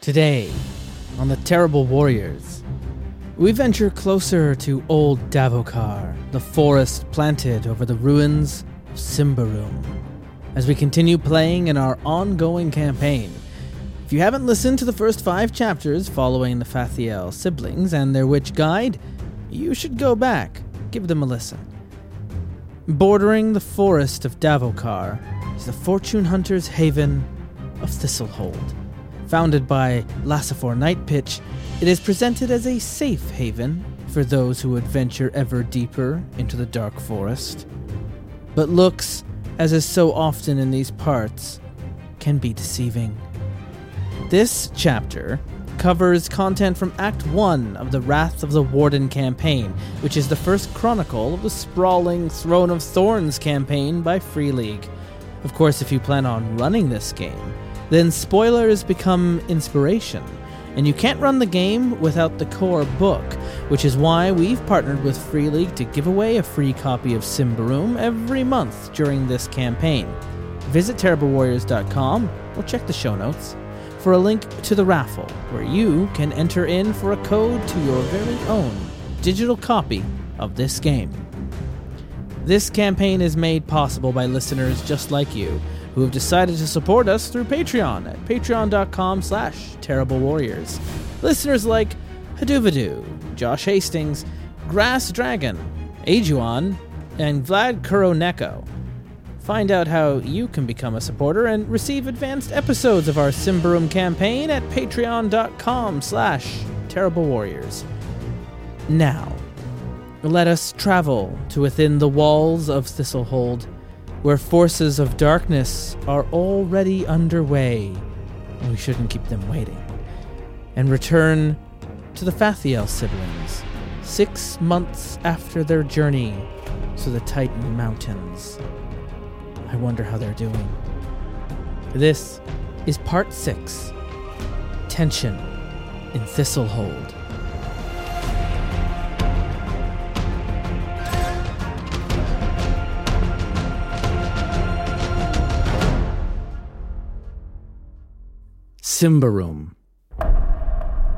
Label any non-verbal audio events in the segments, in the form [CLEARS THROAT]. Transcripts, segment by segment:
Today, on the Terrible Warriors, we venture closer to Old Davokar, the forest planted over the ruins of Symbaroum, as we continue playing in our ongoing campaign. If you haven't listened to the first five chapters following the Fathiel siblings and their witch guide, you should go back, give them a listen. Bordering the forest of Davokar is the fortune hunter's haven of Thistlehold. Founded by Lasifor Nightpitch, it is presented as a safe haven for those who would venture ever deeper into the dark forest. But looks, as is so often in these parts, can be deceiving. This chapter covers content from Act 1 of the Wrath of the Warden campaign, which is the first chronicle of the sprawling Throne of Thorns campaign by Free League. Of course, if you plan on running this game, then spoilers become inspiration, and you can't run the game without the core book, which is why we've partnered with Free League to give away a free copy of Symbaroum every month during this campaign. Visit terriblewarriors.com or check the show notes for a link to the raffle, where you can enter in for a code to your very own digital copy of this game. This campaign is made possible by listeners just like you who have decided to support us through Patreon at patreon.com slash terriblewarriors. Listeners like Haduvadu, Josh Hastings, Grass Dragon, Ajuan, and Vlad Kuroneko. Find out how you can become a supporter and receive advanced episodes of our Symbaroum campaign at patreon.com slash terriblewarriors. Now, let us travel to within the walls of Thistlehold where forces of darkness are already underway. We shouldn't keep them waiting. And return to the Fathiel siblings, six months after their journey to the Titan Mountains. I wonder how they're doing. This is part six Tension in Thistlehold. Symbaroum,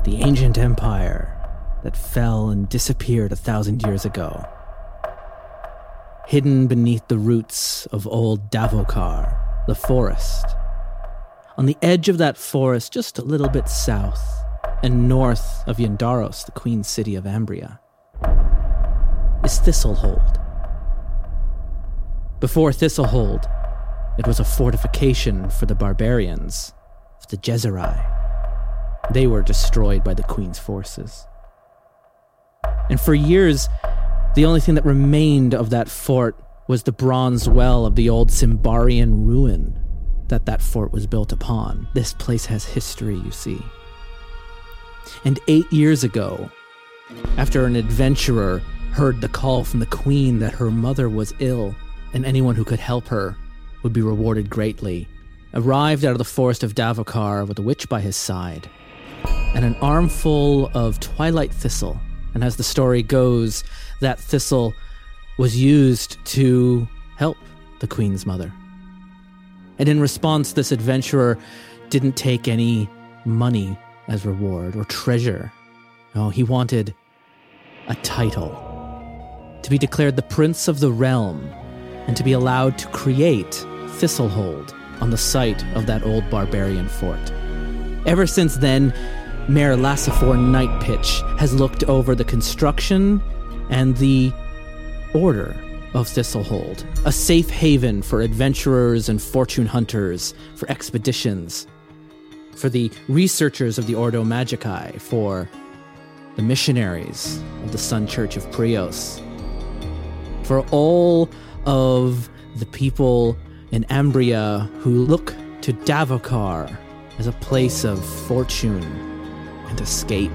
the ancient empire that fell and disappeared a thousand years ago. Hidden beneath the roots of old Davokar, the forest. On the edge of that forest, just a little bit south and north of Yndaros, the queen city of Ambria, is Thistlehold. Before Thistlehold, it was a fortification for the barbarians of the Jezeri. They were destroyed by the Queen's forces. And for years, the only thing that remained of that fort was the bronze well of the old Simbarian ruin that that fort was built upon. This place has history, you see. And eight years ago, after an adventurer heard the call from the queen that her mother was ill and anyone who could help her would be rewarded greatly, arrived out of the forest of Davokar with a witch by his side and an armful of twilight thistle. And as the story goes, that thistle was used to help the queen's mother. And in response, this adventurer didn't take any money as reward or treasure. No, he wanted a title to be declared the prince of the realm and to be allowed to create Thistlehold on the site of that old barbarian fort. Ever since then, Mayor Lasifor Nightpitch has looked over the construction and the order of Thistlehold, a safe haven for adventurers and fortune hunters, for expeditions, for the researchers of the Ordo Magica, for the missionaries of the Sun Church of Prios, for all of the people in Ambria who look to Davokar as a place of fortune and escape.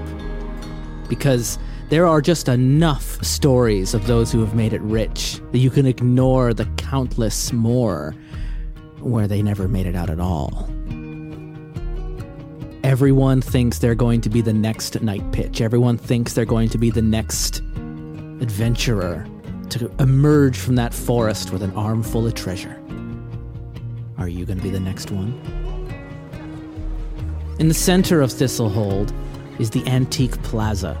Because there are just enough stories of those who have made it rich that you can ignore the countless more where they never made it out at all. Everyone thinks they're going to be the next night pitch. Everyone thinks they're going to be the next adventurer to emerge from that forest with an armful of treasure. Are you going to be the next one? In the center of Thistlehold is the Antique Plaza.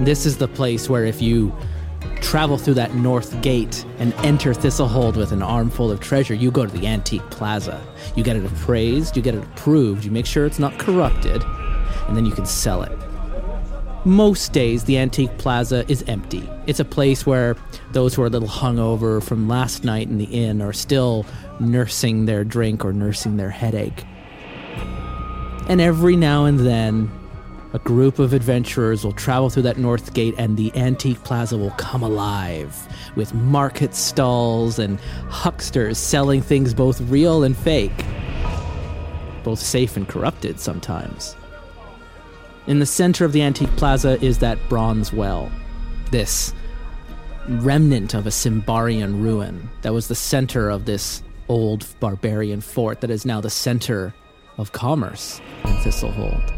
This is the place where if you travel through that north gate and enter Thistlehold with an armful of treasure, you go to the Antique Plaza. You get it appraised, you get it approved, you make sure it's not corrupted, and then you can sell it. Most days, the Antique Plaza is empty. It's a place where those who are a little hungover from last night in the inn are still nursing their drink or nursing their headache. And every now and then, a group of adventurers will travel through that north gate and the antique plaza will come alive with market stalls and hucksters selling things both real and fake, both safe and corrupted sometimes. In the center of the antique plaza is that bronze well, this remnant of a Simbarian ruin that was the center of this old barbarian fort that is now the center of commerce in Thistlehold.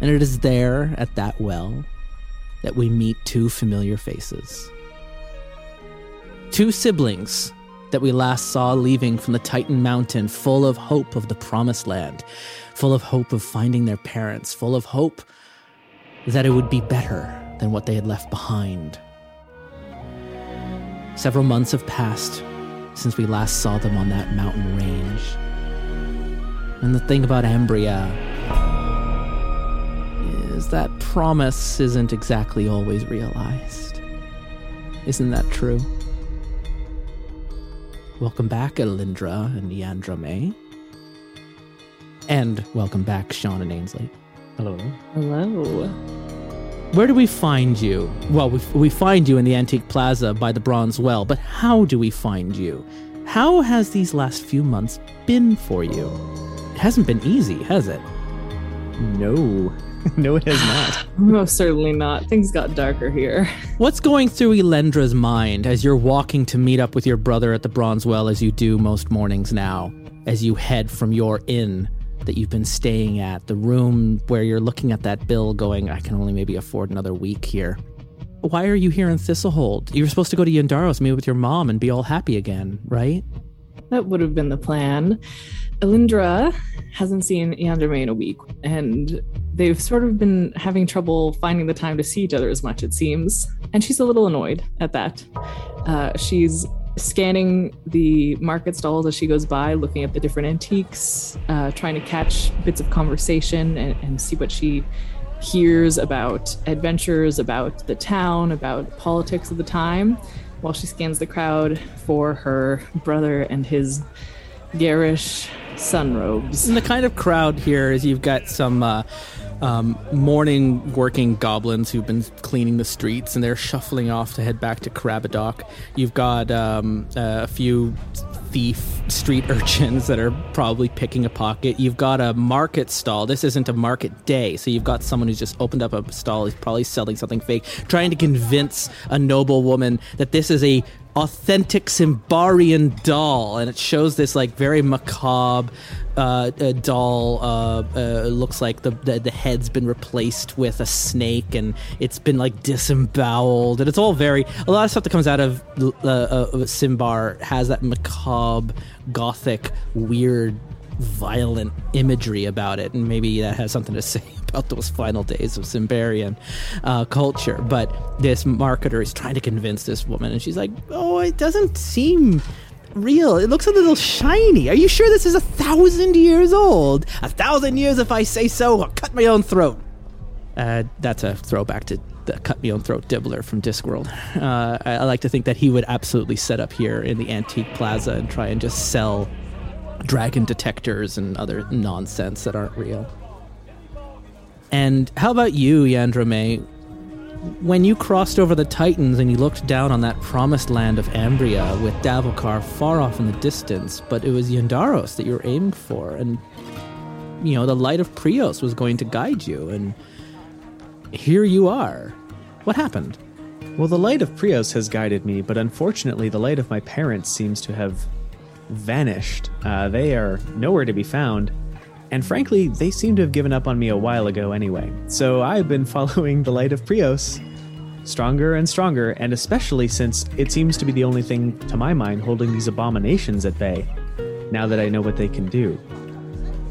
And it is there, at that well, that we meet two familiar faces. Two siblings that we last saw leaving from the Titan Mountain, full of hope of the promised land, full of hope of finding their parents, full of hope that it would be better than what they had left behind. Several months have passed since we last saw them on that mountain range. And the thing about Ambria is that promise isn't exactly always realized. Isn't that true? Welcome back, Elindra and Yandra May. And welcome back, Sean and Ainsley. Hello. Hello. Where do we find you? Well, we, we find you in the Antique Plaza by the Bronze Well, but how do we find you? How has these last few months been for you? It hasn't been easy, has it? No. [LAUGHS] no, it has not. [LAUGHS] Most certainly not. Things got darker here. What's going through Elendra's mind as you're walking to meet up with your brother at the Bronze Well as you do most mornings now, as you head from your inn that you've been staying at, the room where you're looking at that bill going, I can only maybe afford another week here. Why are you here in Thistlehold? You were supposed to go to Yndaros, meet with your mom, and be all happy again, right? That would have been the plan. Elindra hasn't seen Yanderme in a week, and they've sort of been having trouble finding the time to see each other as much, it seems. And she's a little annoyed at that. Uh, she's scanning the market stalls as she goes by, looking at the different antiques, uh, trying to catch bits of conversation and, and see what she hears about adventures, about the town, about politics of the time, while she scans the crowd for her brother and his garish sun robes. And the kind of crowd here is you've got some uh, um, morning working goblins who've been cleaning the streets and they're shuffling off to head back to Karabadoc. You've got um, uh, a few thief street [LAUGHS] urchins that are probably picking a pocket. You've got a market stall. This isn't a market day, so you've got someone who's just opened up a stall. He's probably selling something fake, trying to convince a noble woman that this is a authentic Simbarian doll, and it shows this like very macabre uh, doll. Uh, uh, looks like the, the, the head's been replaced with a snake, and it's been like disemboweled, and it's all very a lot of stuff that comes out of uh, uh, Simbar has that macabre, gothic, weird violent imagery about it, and maybe that has something to [LAUGHS] say about those final days of Simbarian uh, culture. But this marketer is trying to convince this woman, and she's like, "Oh, it doesn't seem." Real. It looks a little shiny. Are you sure this is a thousand years old? A thousand years, if I say so. I'll cut my own throat. Uh, that's a throwback to the cut me own throat dibbler from Discworld. Uh, I, I like to think that he would absolutely set up here in the antique plaza and try and just sell dragon detectors and other nonsense that aren't real. And how about you, Yandrame? When you crossed over the Titans and you looked down on that promised land of Ambria with Davokar far off in the distance, but it was Yndaros that you were aiming for, and you know, the light of Prios was going to guide you, and here you are. What happened? Well, the light of Prios has guided me, but unfortunately, the light of my parents seems to have vanished. Uh, they are nowhere to be found. And frankly, they seem to have given up on me a while ago anyway. So I've been [LAUGHS] following the light of Prios stronger and stronger, and especially since it seems to be the only thing, to my mind, holding these abominations at bay, now that I know what they can do.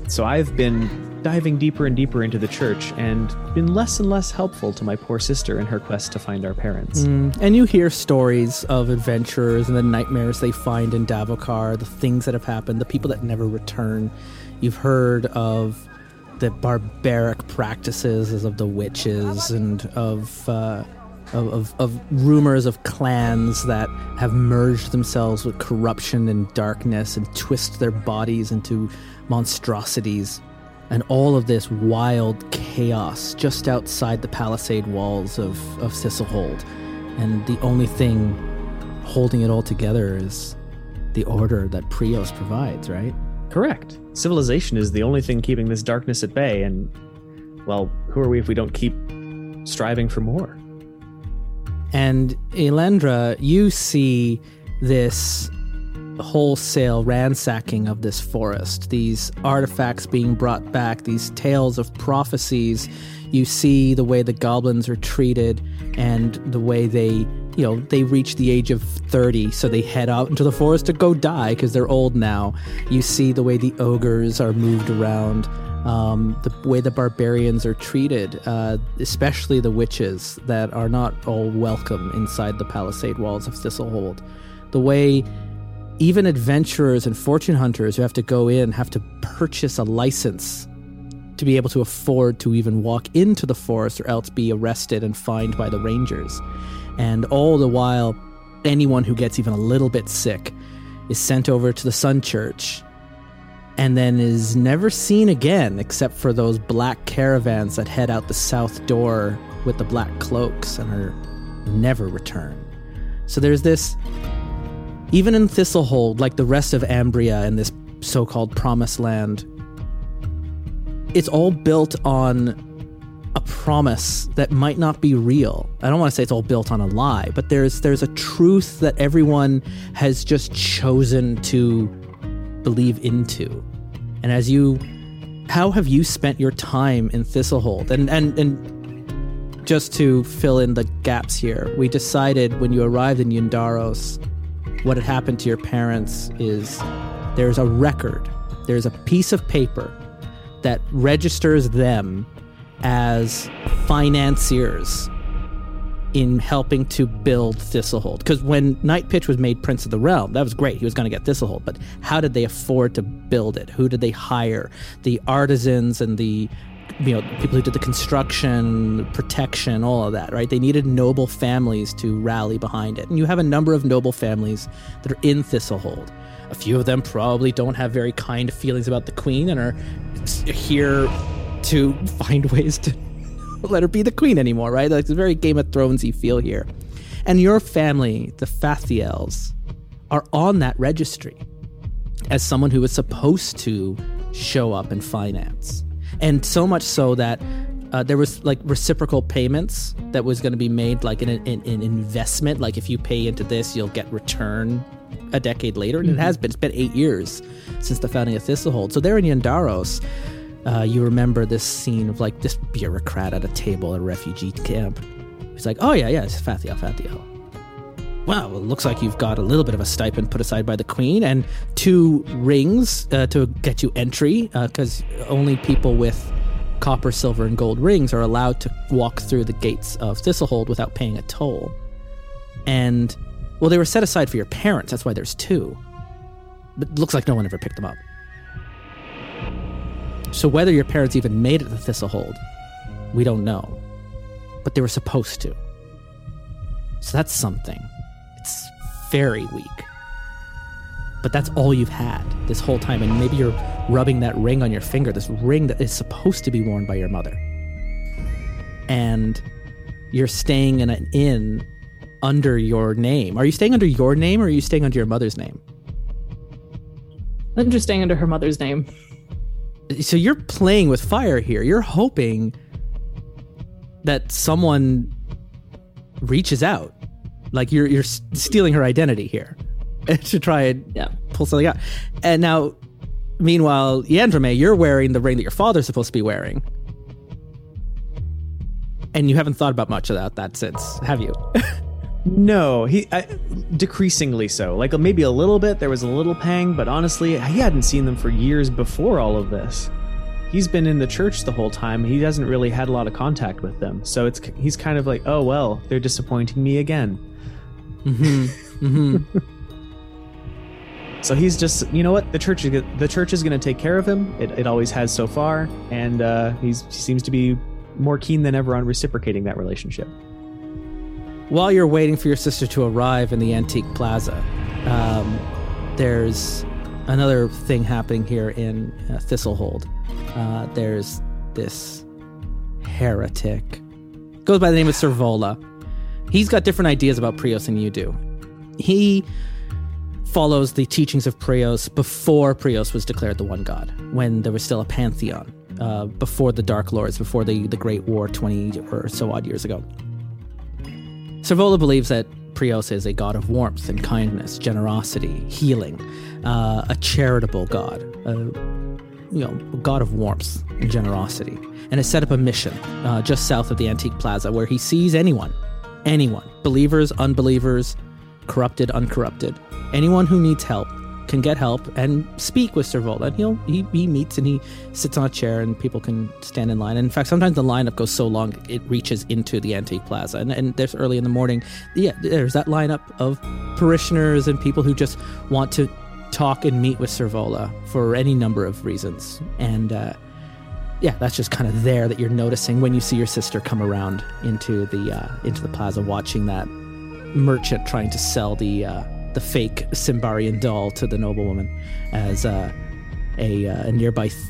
so I've been diving deeper and deeper into the church and been less and less helpful to my poor sister in her quest to find our parents. Mm, and you hear stories of adventurers and the nightmares they find in Davokar, the things that have happened, the people that never return. You've heard of the barbaric practices of the witches and of, uh, of, of, of rumors of clans that have merged themselves with corruption and darkness and twist their bodies into monstrosities and all of this wild chaos just outside the palisade walls of, of Thistlehold. And the only thing holding it all together is the order that Prios provides, right? Correct. Civilization is the only thing keeping this darkness at bay, and, well, who are we if we don't keep striving for more? And Elendra, you see this wholesale ransacking of this forest, these artifacts being brought back, these tales of prophecies. You see the way the goblins are treated and the way they, you know, they reach the age of 30, so they head out into the forest to go die because they're old now. You see the way the ogres are moved around. Um, the way the barbarians are treated, uh, especially the witches that are not all welcome inside the palisade walls of Thistlehold. The way even adventurers and fortune hunters who have to go in have to purchase a license to be able to afford to even walk into the forest or else be arrested and fined by the rangers. And all the while, anyone who gets even a little bit sick is sent over to the Sun Church and then is never seen again except for those black caravans that head out the south door with the black cloaks and are never return. So there's this even in Thistlehold, like the rest of Ambria and this so called Promised Land, it's all built on a promise that might not be real. I don't want to say it's all built on a lie, but there's there's a truth that everyone has just chosen to believe into. And as you how have you spent your time in Thistlehold? And and and just to fill in the gaps here, we decided when you arrived in Yndaros what had happened to your parents is there's a record, there's a piece of paper that registers them as financiers in helping to build Thistlehold. Because when Night Pitch was made Prince of the Realm, that was great. He was going to get Thistlehold. But how did they afford to build it? Who did they hire? The artisans and the you know people who did the construction protection all of that right? They needed noble families to rally behind it. And you have a number of noble families that are in thistlehold a few of them probably don't have very kind feelings about the queen and are here to find [LAUGHS] ways to [LAUGHS] let her be the queen anymore right? Like it's a very game of thronesy feel here. And your family the fathiels are on that registry as someone who is supposed to show up and finance and so much so that uh, there was like reciprocal payments that was going to be made like in an investment. Like if you pay into this you'll get return a decade later. And mm-hmm. it has been it's been eight years since the founding of thistlehold so there in yndaros uh, you remember this scene of like this bureaucrat at a table at a refugee camp. He's like oh yeah yeah it's fathiel fathiel well, it looks like you've got a little bit of a stipend put aside by the queen and two rings uh, to get you entry, because uh, only people with copper, silver, and gold rings are allowed to walk through the gates of Thistlehold without paying a toll. And, well, they were set aside for your parents, that's why there's two. But it looks like no one ever picked them up. So whether your parents even made it to Thistlehold, we don't know. But they were supposed to. So that's something very weak. But that's all you've had this whole time. And maybe you're rubbing that ring on your finger, this ring that is supposed to be worn by your mother. And you're staying in an inn under your name. Are you staying under your name or are you staying under your mother's name? I'm just staying under her mother's name. So you're playing with fire here. You're hoping that someone reaches out like you're you're stealing her identity here [LAUGHS] to try and yeah. pull something out. And now, meanwhile, Yandrame, you're wearing the ring that your father's supposed to be wearing, and you haven't thought about much about that since, have you? [LAUGHS] No, he I, decreasingly so. Like maybe a little bit. There was a little pang, but honestly, he hadn't seen them for years before all of this. He's been in the church the whole time. He hasn't really had a lot of contact with them. So it's he's kind of like, oh well, they're disappointing me again. Mm-hmm. Mm-hmm. So he's just, you know what? The church, is the church is going to take care of him. It, it always has so far, and uh, he seems to be more keen than ever on reciprocating that relationship. While you're waiting for your sister to arrive in the antique plaza, um, there's another thing happening here in uh, Thistlehold. Uh, there's this heretic, goes by the name of Servola. He's got different ideas about Prios than you do. He follows the teachings of Prios before Prios was declared the one god, when there was still a pantheon, uh, before the Dark Lords, before the, the Great War 20 or so odd years ago. Servola believes that Prios is a god of warmth and kindness, generosity, healing, uh, a charitable god, a, you know, a god of warmth and generosity, and has set up a mission uh, just south of the Antique Plaza where he sees anyone, anyone, believers, unbelievers, corrupted, uncorrupted, anyone who needs help can get help and speak with Servola. And he'll he, he meets and he sits on a chair and people can stand in line. And in fact, sometimes the lineup goes so long it reaches into the antique plaza. And, and there's early in the morning, yeah, there's that lineup of parishioners and people who just want to talk and meet with Servola for any number of reasons. And uh, yeah, that's just kind of there that you're noticing when you see your sister come around into the uh, into the plaza, watching that merchant trying to sell the. Uh, the fake Simbarian doll to the noblewoman as uh, a, uh, a, nearby th-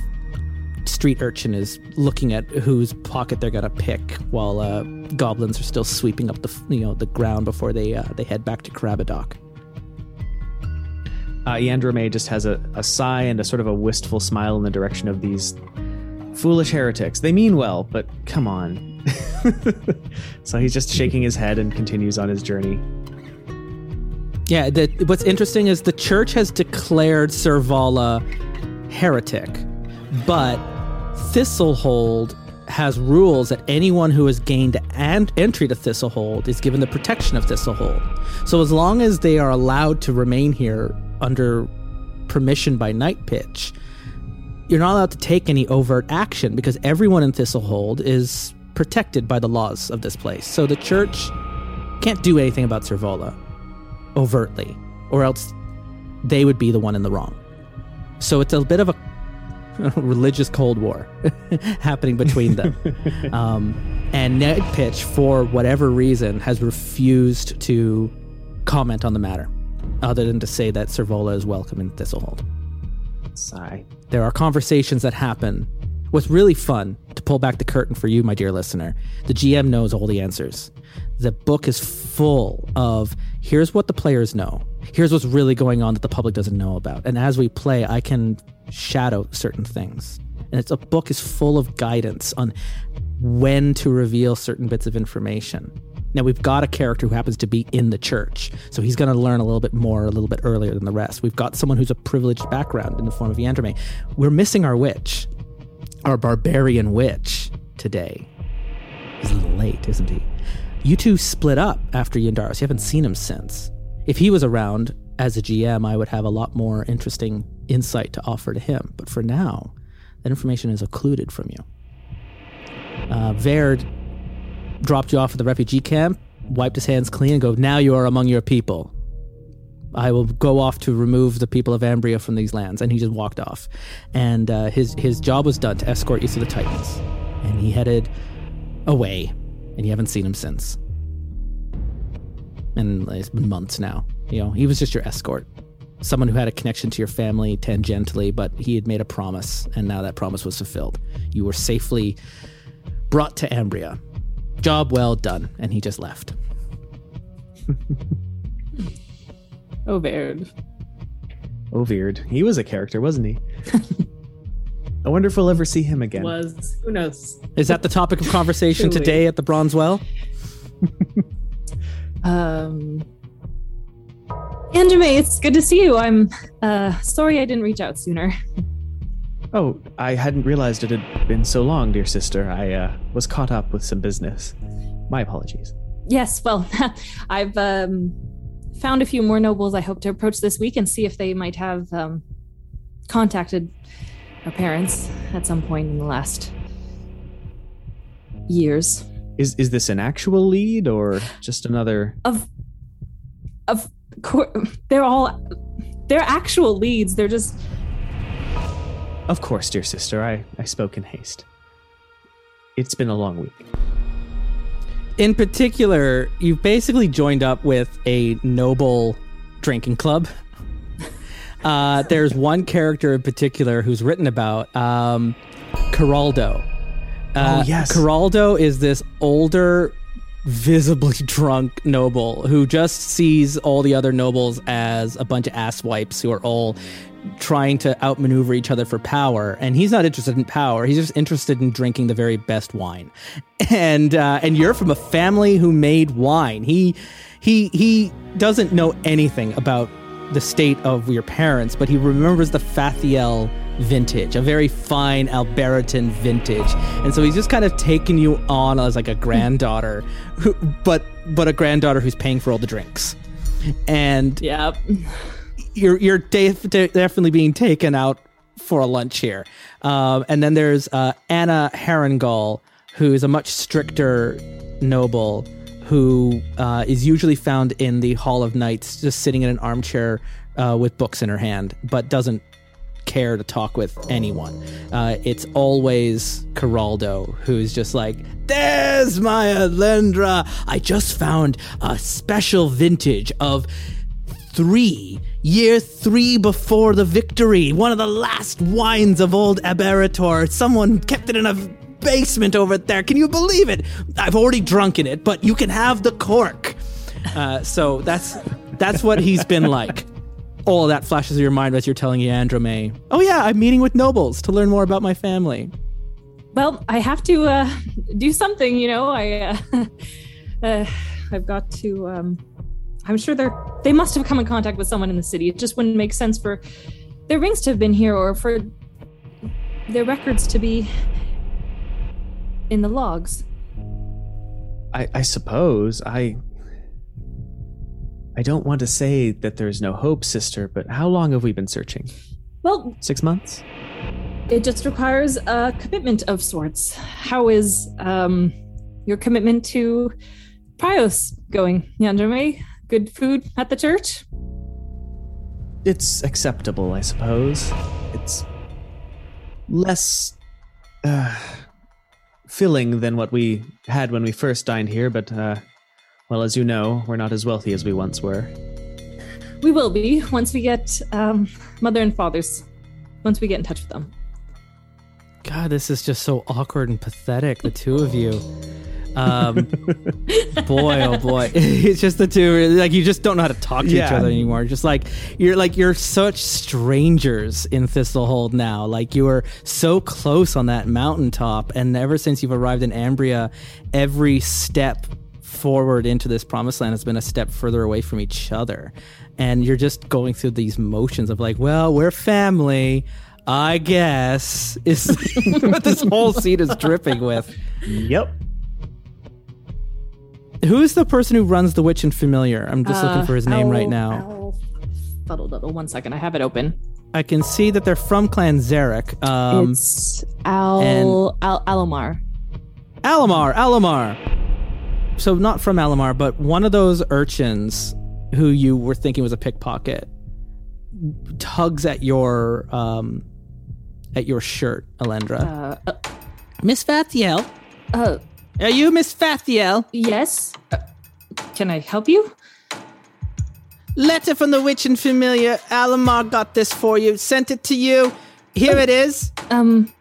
street urchin is looking at whose pocket they're gonna pick while uh, goblins are still sweeping up the you know the ground before they uh, they head back to Karabadoc. Uh, Yandrome just has a, a sigh and a sort of a wistful smile in the direction of these foolish heretics. They mean well, but come on. [LAUGHS] so he's just shaking his head and continues on his journey. Yeah, the, what's interesting is the church has declared Servala heretic, but Thistlehold has rules that anyone who has gained an- entry to Thistlehold is given the protection of Thistlehold. So as long as they are allowed to remain here under permission by Night Pitch, you're not allowed to take any overt action because everyone in Thistlehold is protected by the laws of this place. So the church can't do anything about Servola overtly, or else they would be the one in the wrong. So it's a bit of a [LAUGHS] religious cold war [LAUGHS] happening between them. [LAUGHS] um, and Pitch, for whatever reason, has refused to comment on the matter, other than to say that Servola is welcome in Thistlehold. Sigh. There are conversations that happen. What's really fun, to pull back the curtain for you, my dear listener, the GM knows all the answers. The book is full of here's what the players know. Here's what's really going on that the public doesn't know about. And as we play, I can shadow certain things. And it's a book is full of guidance on when to reveal certain bits of information. Now we've got a character who happens to be in the church, so he's going to learn a little bit more a little bit earlier than the rest. We've got someone who's a privileged background in the form of Yandrome. We're missing our witch, our barbarian witch today. He's a little late, isn't he? You two split up after Yndaros. You haven't seen him since. If he was around as a GM, I would have a lot more interesting insight to offer to him. But for now, that information is occluded from you. Uh, Verd dropped you off at the refugee camp, wiped his hands clean, and go, Now you are among your people. I will go off to remove the people of Ambria from these lands. And he just walked off. And uh, his, his job was done to escort you to the Titans. And he headed away and you haven't seen him since. And it's been months now. You know, he was just your escort. Someone who had a connection to your family tangentially, but he had made a promise, and now that promise was fulfilled. You were safely brought to Ambria. Job well done. And he just left. [LAUGHS] oh, Baird. Oh, Veerd. He was a character, wasn't he? I wonder if we'll ever see him again. Was who knows? Is that the topic of conversation [LAUGHS] today at the Bronze Well? [LAUGHS] um, Anjime, it's good to see you. I'm uh, sorry I didn't reach out sooner. Oh, I hadn't realized it had been so long, dear sister. I uh, was caught up with some business. My apologies. Yes, well, [LAUGHS] I've um, found a few more nobles I hope to approach this week and see if they might have um, contacted our parents at some point in the last years. Is is this an actual lead or just another? Of, of course, they're all they're actual leads. They're just Of course, dear sister. I I spoke in haste. It's been a long week. In particular, you've basically joined up with a noble drinking club. [LAUGHS] Uh, there's one character in particular who's written about, um, Caraldo. Uh, Oh, yes. Caraldo is this older, visibly [LAUGHS] drunk noble who just sees all the other nobles as a bunch of ass wipes who are all trying to outmaneuver each other for power. And he's not interested in power. He's just interested in drinking the very best wine. [LAUGHS] And uh, and you're from a family who made wine. He he he doesn't know anything about the state of your parents, but he remembers the Fathiel vintage, a very fine Alberitan vintage. And so he's just kind of taking you on as like a granddaughter, who, but but a granddaughter who's paying for all the drinks. And yeah. [LAUGHS] you're you're def- definitely being taken out for a lunch here. Um, and then there's uh, Anna Herringall, who is a much stricter noble who uh, is usually found in the Hall of Knights, just sitting in an armchair uh, with books in her hand, but doesn't care to talk with anyone. Uh, it's always Caraldo who's just like, "There's my Alendra. I just found a special vintage of three, year three before the victory, one of the last wines of old Alberetor. Someone kept it in a basement over there. Can you believe it? I've already drunken it, but you can have the cork. Uh, so that's that's what he's been like. All that flashes in your mind as you're telling Androme, oh yeah, I'm meeting with nobles to learn more about my family. Well, I have to uh, do something, you know. I uh, [LAUGHS] uh, I've got to. Um, I'm sure they're they must have come in contact with someone in the city. It just wouldn't make sense for their rings to have been here or for their records to be in the logs. I, I suppose I. I don't want to say that there's no hope, sister, but how long have we been searching? Well, Six months? it just requires a commitment of sorts. How is um, your commitment to Prios going, Yandrame? Good food at the church? It's acceptable, I suppose. It's less uh, filling than what we had when we first dined here, but, uh, well, as you know, we're not as wealthy as we once were. We will be once we get um, mother and father's, once we get in touch with them. God, this is just so awkward and pathetic, the two of you. Um, boy, oh boy, [LAUGHS] it's just the two. Like you just don't know how to talk to each other anymore. Just like you're like you're such strangers in Thistlehold now. Like you were so close on that mountaintop, and ever since you've arrived in Ambria, every step forward into this promised land has been a step further away from each other. And you're just going through these motions of like, well, we're family. I guess is [LAUGHS] what this whole scene is dripping with. Yep. Who's the person who runs the Witch and Familiar? I'm just looking Uh, for his name right now. Fuddle duddle. One second, I have it open. I can see that they're from Clan Zarek. Um, it's Al, and- Al Alomar. Alamar, Alamar. So not from Alamar, but one of those urchins who you were thinking was a pickpocket tugs at your um, at your shirt, Alendra. Uh, Miss Fathiel, uh, are you Miss Fathiel? yes. Uh, can I help you? Letter from the Witch and Familiar. Alamar got this for you. Sent it to you. Here it is. Um,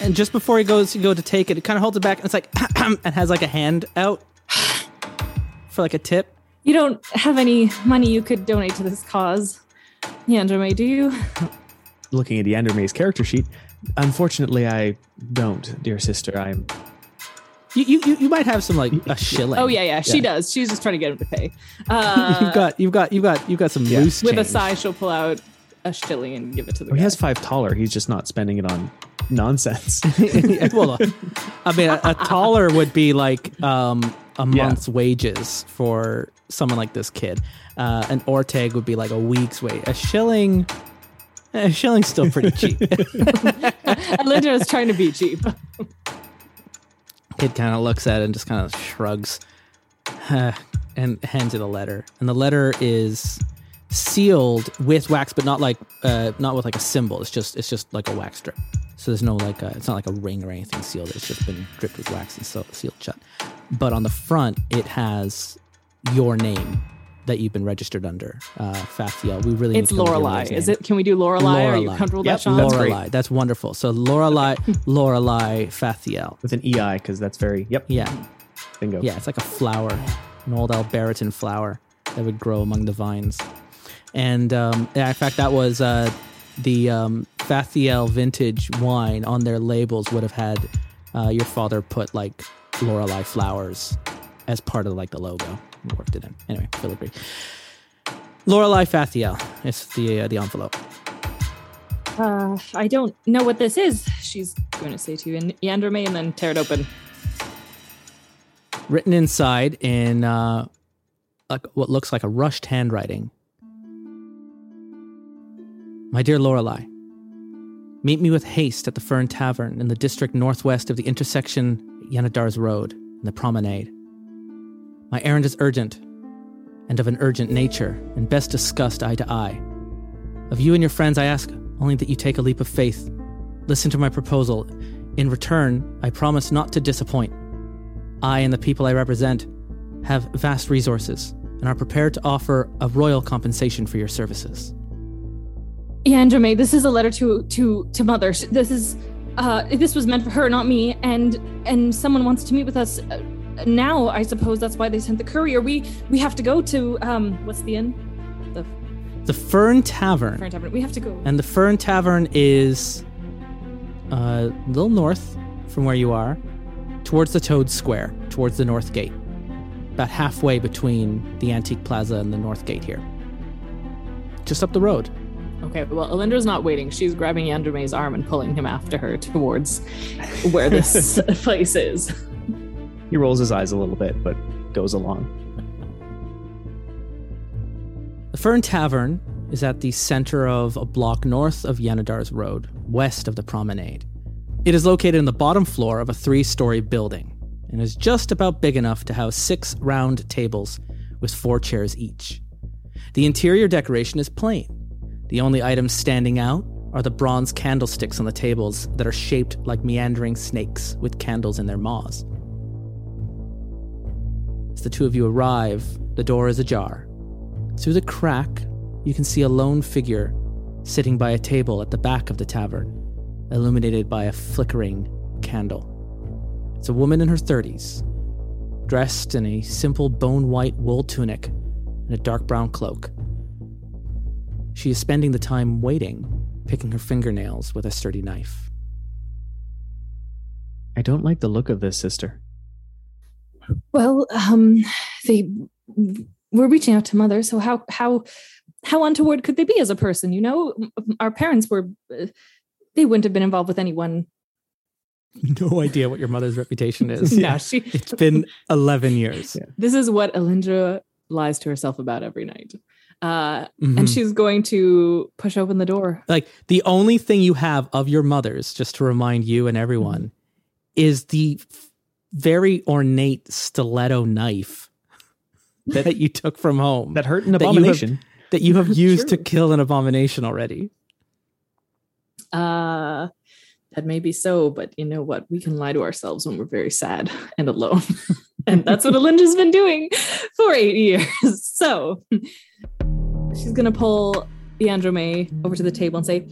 And just before he goes to go to take it, it kind of holds it back and it's like, [CLEARS THROAT] and has like a hand out [SIGHS] for like a tip. you don't have any money you could donate to this cause, Yandrame, do you? Looking at Yandermay's character sheet, unfortunately, I don't, dear sister. I'm. You, you, you- you might have some like a shilling. Oh yeah, yeah, she Yeah. does. She's just trying to get him to pay. Uh, [LAUGHS] you've got, you've got, you've got, you've got some loose with a change. sigh, she'll pull out a shilling and give it to the Well, he has five thaler. He's just not spending it on nonsense. [LAUGHS] well, I mean, a, a thaler would be like um, a Yeah. month's wages for someone like this kid. Uh, an orteg would be like a week's wage. A shilling, a shilling's still pretty cheap. [LAUGHS] Linda is trying to be cheap. Kid kind of looks at it and just kind of shrugs and hands you the letter. And the letter is sealed with wax, but not like uh, not with like a symbol. It's just it's just like a wax strip. So there's no like a, it's not like a ring or anything sealed. It's just been dripped with wax and sealed shut. But on the front, it has your name that you've been registered under, uh, Fathiel. We really It's need to know Lorelai. Is it? Can we do Lorelai? Are you Lorelai. comfortable with that, Sean? That's great. That's wonderful. So Lorelai, [LAUGHS] Lorelai Fathiel. With an EI, because that's very, yep, Yeah. bingo. Yeah, it's like a flower, an old Alberiton flower that would grow among the vines. And um, yeah, in fact, that was uh, the um, Fathiel vintage wine on their labels would have had uh, your father put like Lorelei flowers as part of like the logo. Worked it in. Anyway, filigree. Lorelei Fathiel is the uh, the envelope. Uh, I don't know what this is. She's going to say to you in Yanderme and then tear it open. Written inside in uh, like what looks like a rushed handwriting. My dear Lorelei, meet me with haste at the Fern Tavern in the district northwest of the intersection Yndaros Road and the Promenade. My errand is urgent, and of an urgent nature, and best discussed eye to eye. Of you and your friends, I ask only that you take a leap of faith. Listen to my proposal. In return, I promise not to disappoint. I and the people I represent have vast resources and are prepared to offer a royal compensation for your services. Yanderme, this is a letter to to to mother. This is uh this was meant for her, not me. And and someone wants to meet with us uh, now. I suppose that's why they sent the courier. We we have to go to um what's the inn? The The Fern Tavern. Fern Tavern. We have to go. And the Fern Tavern is uh, a little north from where you are, towards the Toad Square, towards the North Gate. About halfway between the Antique Plaza and the North Gate here. Just up the road. Okay, well, Elindra's not waiting. She's grabbing Yanderme's arm and pulling him after her towards where this [LAUGHS] place is. He rolls his eyes a little bit, but goes along. The Fern Tavern is at the center of a block north of Yndaros Road, west of the promenade. It is located in the bottom floor of a three story building and is just about big enough to house six round tables with four chairs each. The interior decoration is plain. The only items standing out are the bronze candlesticks on the tables that are shaped like meandering snakes with candles in their maws. As the two of you arrive, the door is ajar. Through the crack, you can see a lone figure sitting by a table at the back of the tavern, illuminated by a flickering candle. It's a woman in her 30s, dressed in a simple bone white wool tunic and a dark brown cloak. She is spending the time waiting, picking her fingernails with a sturdy knife. I don't like the look of this, sister. Well, um, they were reaching out to mother. So how how how untoward could they be as a person? You know, our parents were. Uh, they wouldn't have been involved with anyone. [LAUGHS] No idea what your mother's reputation is. [LAUGHS] No, she. [LAUGHS] It's been 11 years. Yeah. This is what Alindra lies to herself about every night. Uh, Mhm. and she's going to push open the door. like the only thing you have of your mother's just to remind you and everyone is the f- very ornate stiletto knife that you took from home That hurt an That you have- abomination. that you have [LAUGHS] used to kill an abomination already Uh, that may be so, but you know what? We can lie to ourselves when we're very sad [LAUGHS] and alone. [LAUGHS] and that's what Alinda's been doing for eight years. So she's going to pull Leandro May over to the table and say,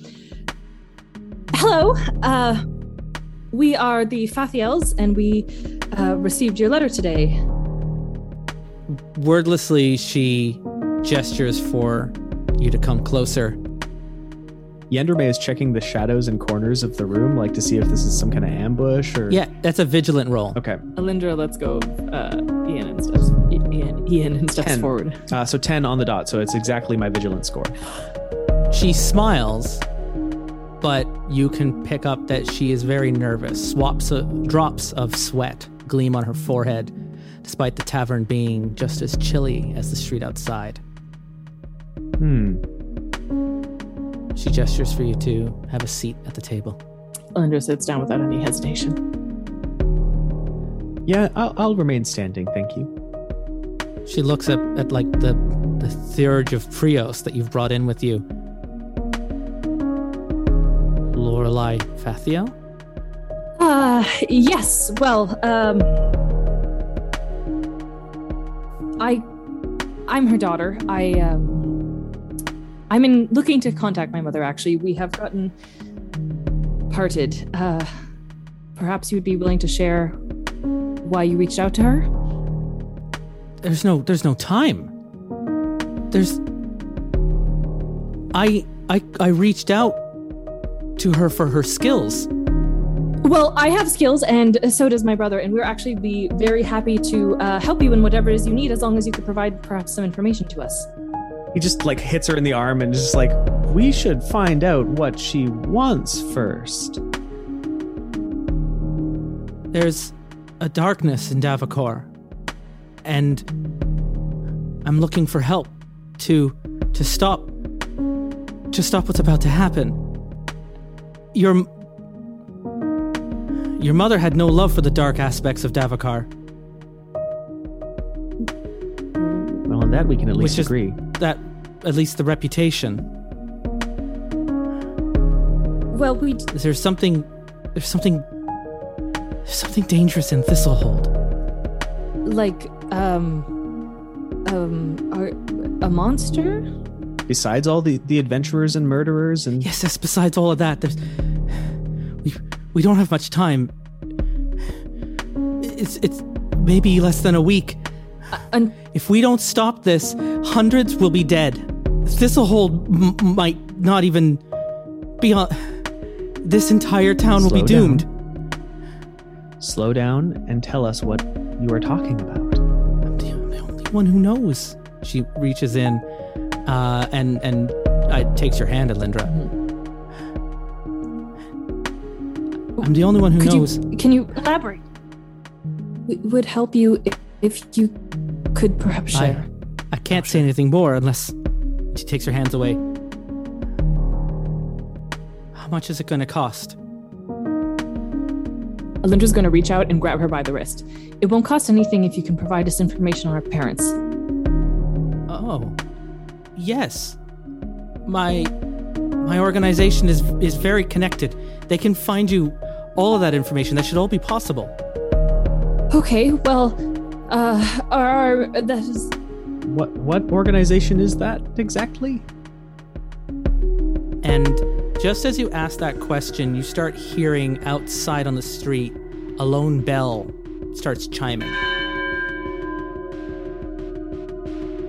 Hello, uh, we are the Fathiels, and we uh, received your letter today. wordlessly she gestures for you to come closer Yenderme is checking the shadows and corners of the room, like to see if this is some kind of ambush or. yeah that's a vigilant roll Okay. Alindra, let's go. Uh, Ian and steps. Ian, Ian and steps Ten. forward. Uh, so 10 on the dot, so it's exactly my vigilance score. she smiles but you can pick up that she is very nervous swaps of, drops of sweat gleam on her forehead despite the tavern being just as chilly as the street outside. Hmm. She gestures for you to have a seat at the table. Alindra sits down without any hesitation. Yeah, I'll, I'll remain standing, thank you. She looks at, at like the the theurge of Prios that you've brought in with you. Lorelei Fathio? Uh, yes. Well, um, I, I'm her daughter. I, um, I'm in looking to contact my mother. Actually, we have gotten parted. Uh, perhaps you would be willing to share why you reached out to her. There's no there's no time. There's I I I reached out to her for her skills. Well, I have skills, and so does my brother, and we're actually be very happy to uh, help you in whatever it is you need, as long as you could provide perhaps some information to us. He just like hits her in the arm and is just like, we should find out what she wants first. There's a darkness in Davokar, and I'm looking for help to to stop to stop what's about to happen. Your your mother had no love for the dark aspects of Davokar. Well, on that we can at least Which is- agree. That at least the reputation. Well, we Is there something there's something there's something dangerous in Thistlehold. like um um are, a monster. Besides all the, the adventurers and murderers and Yes, yes, besides all of that, there's we we don't have much time. It's it's maybe less than a week. And If we don't stop this, hundreds will be dead. Thistlehold m- might not even be on. This entire town will be Slow doomed. slow down and tell us what you are talking about. I'm the, I'm the only one who knows. She reaches in, uh, and and uh, takes your hand, Alindra. I'm the only one who could knows. you can you elaborate? It would help you if, if you could perhaps I, share. I can't say anything more unless she takes her hands away. How much is it going to cost? Alindra's going to reach out and grab her by the wrist. It won't cost anything if you can provide us information on our parents. Oh, yes. My my organization is is very connected. They can find you all of that information. That should all be possible. Okay, well, uh, our that is What what organization is that exactly? And just as you ask that question, you start hearing outside on the street a lone bell starts chiming.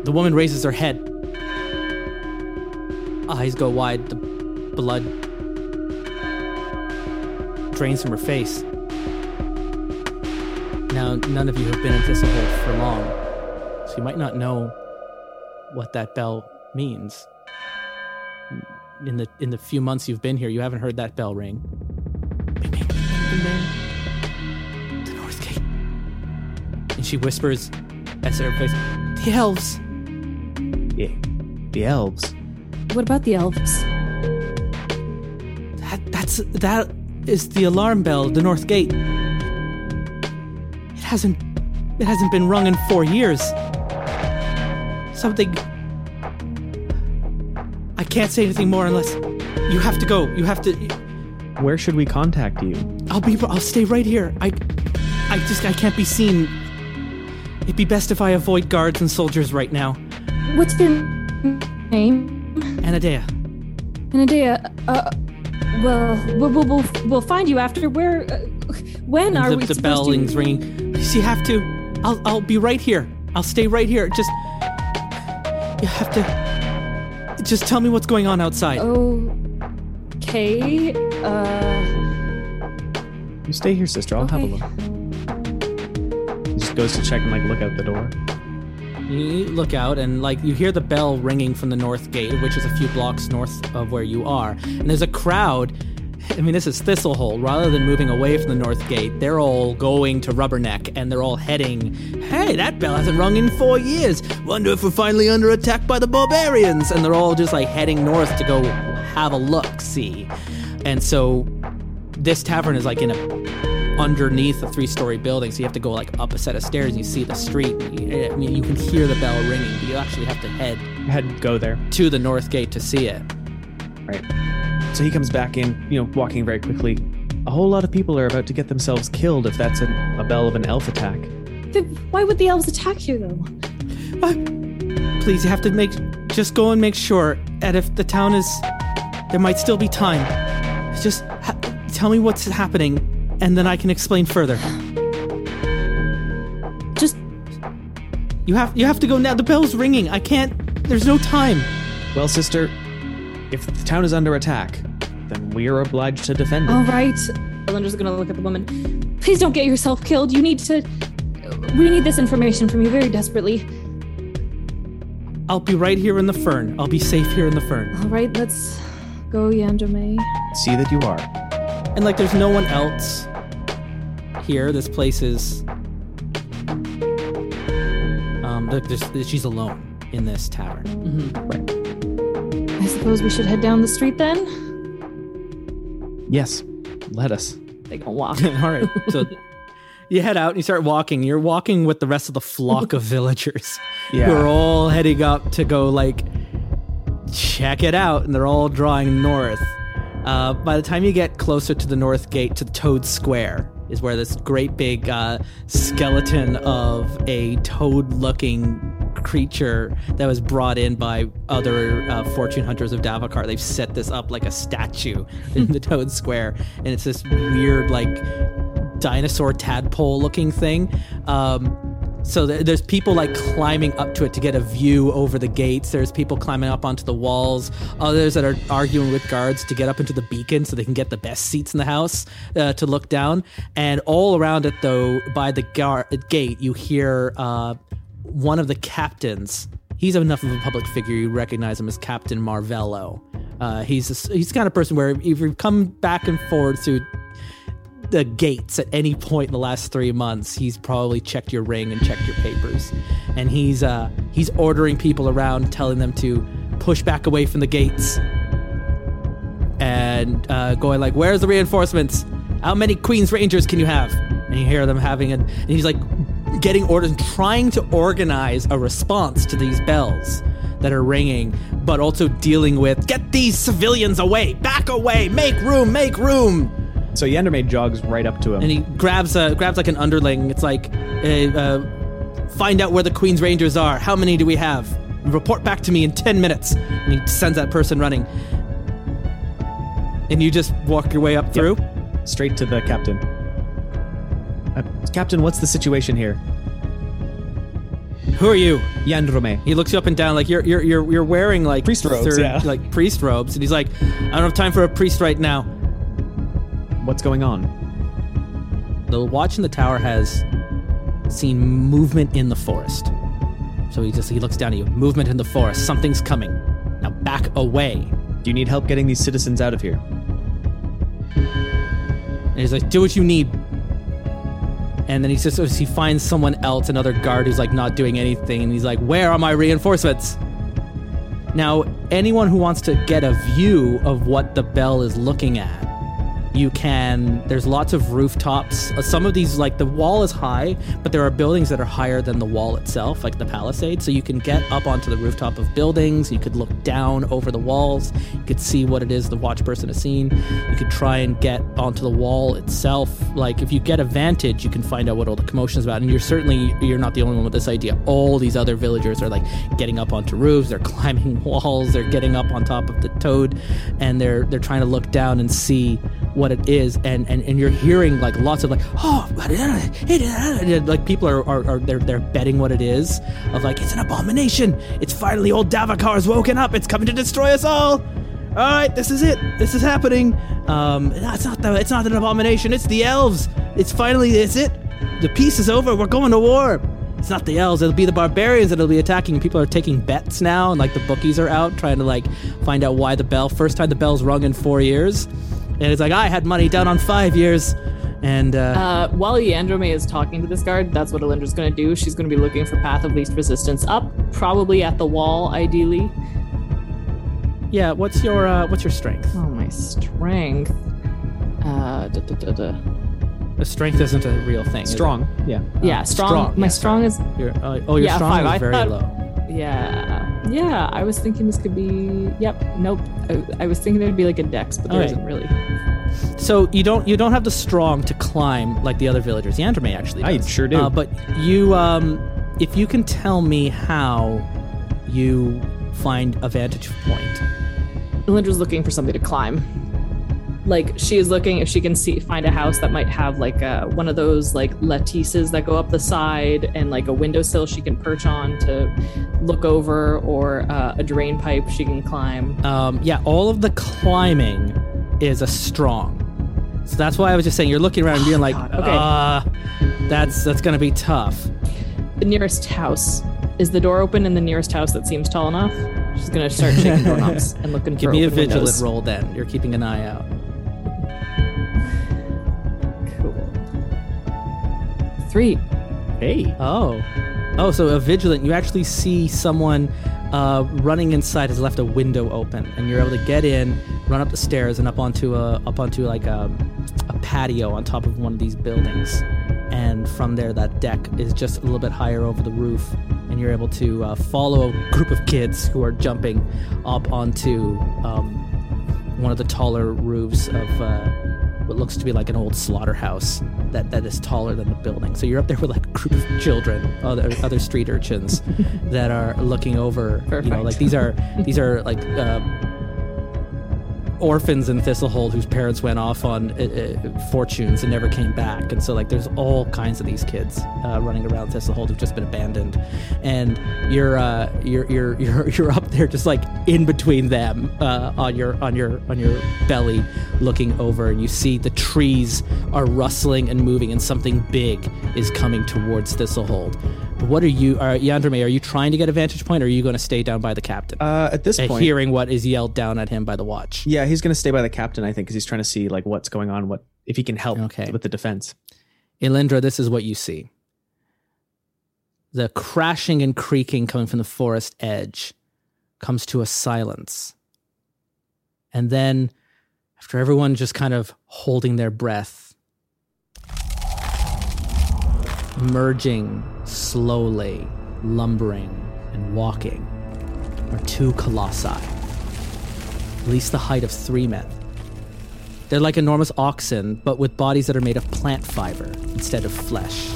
The woman raises her head. Eyes go wide, the blood drains from her face. Now, none of you have been in Thistlehold for long, so you might not know what that bell means in the in the few months you've been here, you haven't heard that bell ring. Bing, bing, bing, bing, bing. The North Gate. And she whispers as her face, the elves. Yeah, the elves. what about the elves? That that's that is the alarm bell, the North Gate. It hasn't it hasn't been rung in four years. Something I can't say anything more unless you have to go. You have to Where should we contact you? I'll be. I'll stay right here. I, I just. I can't be seen. It'd be best if I avoid guards and soldiers right now. What's their name? Anadea. Anadea, uh, well, we'll, we'll, we'll, we'll find you after. Where, uh, when are the, we the supposed bell to? rings ringing. You have to. I'll. I'll be right here. I'll stay right here. Just. You have to. Just tell me what's going on outside. Oh. Okay, uh, You stay here, sister. I'll have a look. He just goes to check and like look out the door. You look out and like you hear the bell ringing from the north gate, which is a few blocks north of where you are, and there's a crowd I mean, this is Thistlehold. Rather than moving away from the north gate, they're all going to Rubberneck and they're all heading. Hey, that bell hasn't rung in four years. Wonder if we're finally under attack by the barbarians. And they're all just like heading north to go have a look, see. And so this tavern is like in a underneath a three-story building, so you have to go like up a set of stairs. And You see the street. I mean, you can hear the bell ringing, but you actually have to head Head go there. to the north gate to see it. Right. So he comes back in, you know, walking very quickly. A whole lot of people are about to get themselves killed if that's a, a bell of an elf attack. Then why would the elves attack you though? Please, you have to make just go and make sure. And if the town is, there might still be time. Just ha- tell me what's happening, and then I can explain further. Just You have you have to go now. The bell's ringing. I can't. There's no time. Well, sister, if the town is under attack, then we are obliged to defend it. all right. Belinda's gonna look at the woman. Please don't get yourself killed. You need to. We need this information from you very desperately. I'll be right here in the fern. I'll be safe here in the fern. All right, let's go, Yandrome. See that you are. And like, there's no one else here. This place is. Um, she's alone in this tavern. I suppose we should head down the street then. Yes, let us. They gonna walk. [LAUGHS] All right. So [LAUGHS] you head out and you start walking. You're walking with the rest of the flock of villagers Yeah. [LAUGHS] who are all heading up to go like check it out, and they're all drawing north. Uh, by the time you get closer to the north gate to Toad Square, is where this great big uh, skeleton of a toad-looking creature that was brought in by other uh, fortune hunters of Davokar. They've set this up like a statue [LAUGHS] in the Toad Square, and it's this weird like dinosaur tadpole looking thing. Um, so there's people like climbing up to it to get a view over the gates. There's people climbing up onto the walls. Others that are arguing with guards to get up into the beacon so they can get the best seats in the house uh, to look down. And all around it, though, by the gar- gate, you hear uh, one of the captains. He's enough of a public figure you recognize him as Captain Marvello. Uh, he's a, he's the kind of person where if you come back and forth through the gates at any point in the last three months, he's probably checked your ring and checked your papers, and he's uh, he's ordering people around, telling them to push back away from the gates, and uh, going like, "Where's the reinforcements? How many Queen's Rangers can you have?" And you hear them having, an, and he's like getting orders, trying to organize a response to these bells that are ringing, but also dealing with get these civilians away, back away, make room, make room So Yandermaid jogs right up to him. and he grabs a grabs like an underling. It's like, uh, uh, find out where the Queen's Rangers are. How many do we have? Report back to me in ten minutes. And he sends that person running. And you just walk your way up through. straight to the captain. Uh, captain, what's the situation here? Who are you? Yandrome. He looks you up and down like you're you're you're, you're wearing like Priest robes, yeah. like priest robes, and he's like, I don't have time for a priest right now. What's going on? The watch in the tower has seen movement in the forest. So he just he looks down at you. Movement in the forest. Something's coming. Now back away. Do you need help getting these citizens out of here? And he's like, do what you need. And then he says he finds someone else, another guard who's like not doing anything, and he's like, Where are my reinforcements? Now, anyone who wants to get a view of what the bell is looking at, you can. There's lots of rooftops. Uh, Some of these, like the wall is high, but there are buildings that are higher than the wall itself, like the palisade. So you can get up onto the rooftop of buildings. You could look down over the walls. You could see what it is the watch person has seen. You could try and get onto the wall itself. Like if you get a vantage, you can find out what all the commotion is about. And you're certainly you're not the only one with this idea. All these other villagers are like getting up onto roofs. They're [LAUGHS] climbing walls. They're getting up on top of the toad, and they're they're trying to look down and see what it is and and, and you're hearing like lots of like oh like people are, are, are they're, they're betting what it is of like it's an abomination. It's finally old Davokar's woken up. It's coming to destroy us all. All right this is it. This is happening. Um it's not the it's not an abomination. It's the elves. It's finally it's it? The peace is over. We're going to war. It's not the elves. It'll be the barbarians that'll be attacking. People are taking bets now and like the bookies are out trying to like find out why the bell first time the bell's rung in four years And it's like, I had money down on five years. And uh, Uh, while Yandrome is talking to this guard, that's what Elindra's going to do. She's going to be looking for path of least resistance up, probably at the wall, ideally. yeah, what's your uh, what's your strength? Oh, my strength. Uh, da, da, da, da. The strength isn't a real thing. Strong. Yeah. Yeah, strong. strong, My yeah, strong is Your, uh, oh, your Yeah, strong five. is very thought- low. Yeah, yeah. I was thinking this could be. Yep. Nope. I, I was thinking there'd be like a dex, but there Alright. not really. So you don't you don't have the strong to climb like the other villagers. Yandrame actually I sure do. Uh, but you, um, if you can tell me how you find a vantage point. Elindra's looking for something to climb. Like she is looking if she can see find a house that might have like uh, one of those like lattices that go up the side and like a windowsill she can perch on to look over, or uh, a drain pipe she can climb. Um, yeah, all of the climbing is a strong. So that's why I was just saying you're looking around and being [SIGHS] like, God, okay. uh, that's that's gonna be tough. The nearest house is the door open in the nearest house that seems tall enough. She's gonna start shaking [LAUGHS] doorknobs and looking Give for me a vigilant windows. roll then. You're keeping an eye out. Three. Hey. Oh. Oh, so a vigilant, you actually see someone uh, running inside has left a window open, and you're able to get in, run up the stairs, and up onto a up onto like a, a patio on top of one of these buildings. And from there, that deck is just a little bit higher over the roof, and you're able to uh, follow a group of kids who are jumping up onto um, one of the taller roofs of uh, what looks to be like an old slaughterhouse that, that is taller than the building. So you're up there with like a group of children, other other street urchins [LAUGHS] that are looking over. You know, Perfect. like these are these are like. Uh, orphans in Thistlehold whose parents went off on uh, uh, fortunes and never came back, and so like there's all kinds of these kids uh, running around Thistlehold who've just been abandoned, and you're uh, you're you're [LAUGHS] you're you're up there just like in between them uh, on your on your on your belly, looking over, and you see the trees are rustling and moving, and something big is coming towards Thistlehold. What are you, are, Yandrame, are you trying to get a vantage point, or are you going to stay down by the captain? Uh, at this and point, hearing what is yelled down at him by the watch. yeah, he's gonna stay by the captain, I think, because he's trying to see like what's going on, what if he can help Okay. with the defense. Elindra, this is what you see. The crashing and creaking coming from the forest edge comes to a silence. And then, after everyone just kind of holding their breath, merging slowly, lumbering, and walking are two colossi, at least the height of three men. They're like enormous oxen, but with bodies that are made of plant fiber instead of flesh.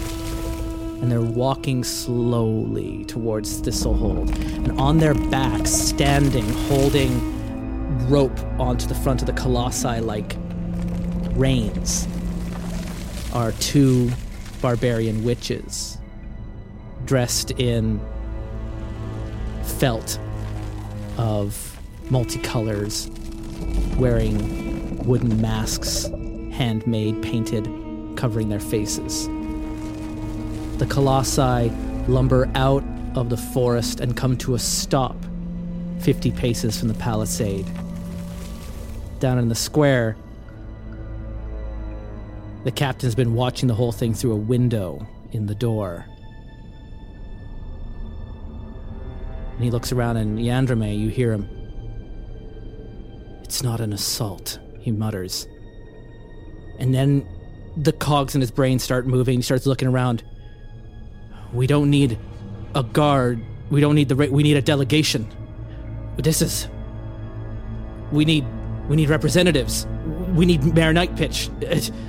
And they're walking slowly towards Thistlehold. And on their backs, standing, holding rope onto the front of the colossi like reins, are two barbarian witches dressed in felt of multicolors, wearing wooden masks, handmade, painted, covering their faces. The colossi lumber out of the forest and come to a stop 50 paces from the palisade. Down in the square, the captain's been watching the whole thing through a window in the door. And he looks around, and Yandrame, you hear him. It's not an assault, he mutters. And then the cogs in his brain start moving. He starts looking around. We don't need a guard. We don't need the. Ra- we need a delegation. This is. We need. We need representatives. We need Mayor Nightpitch.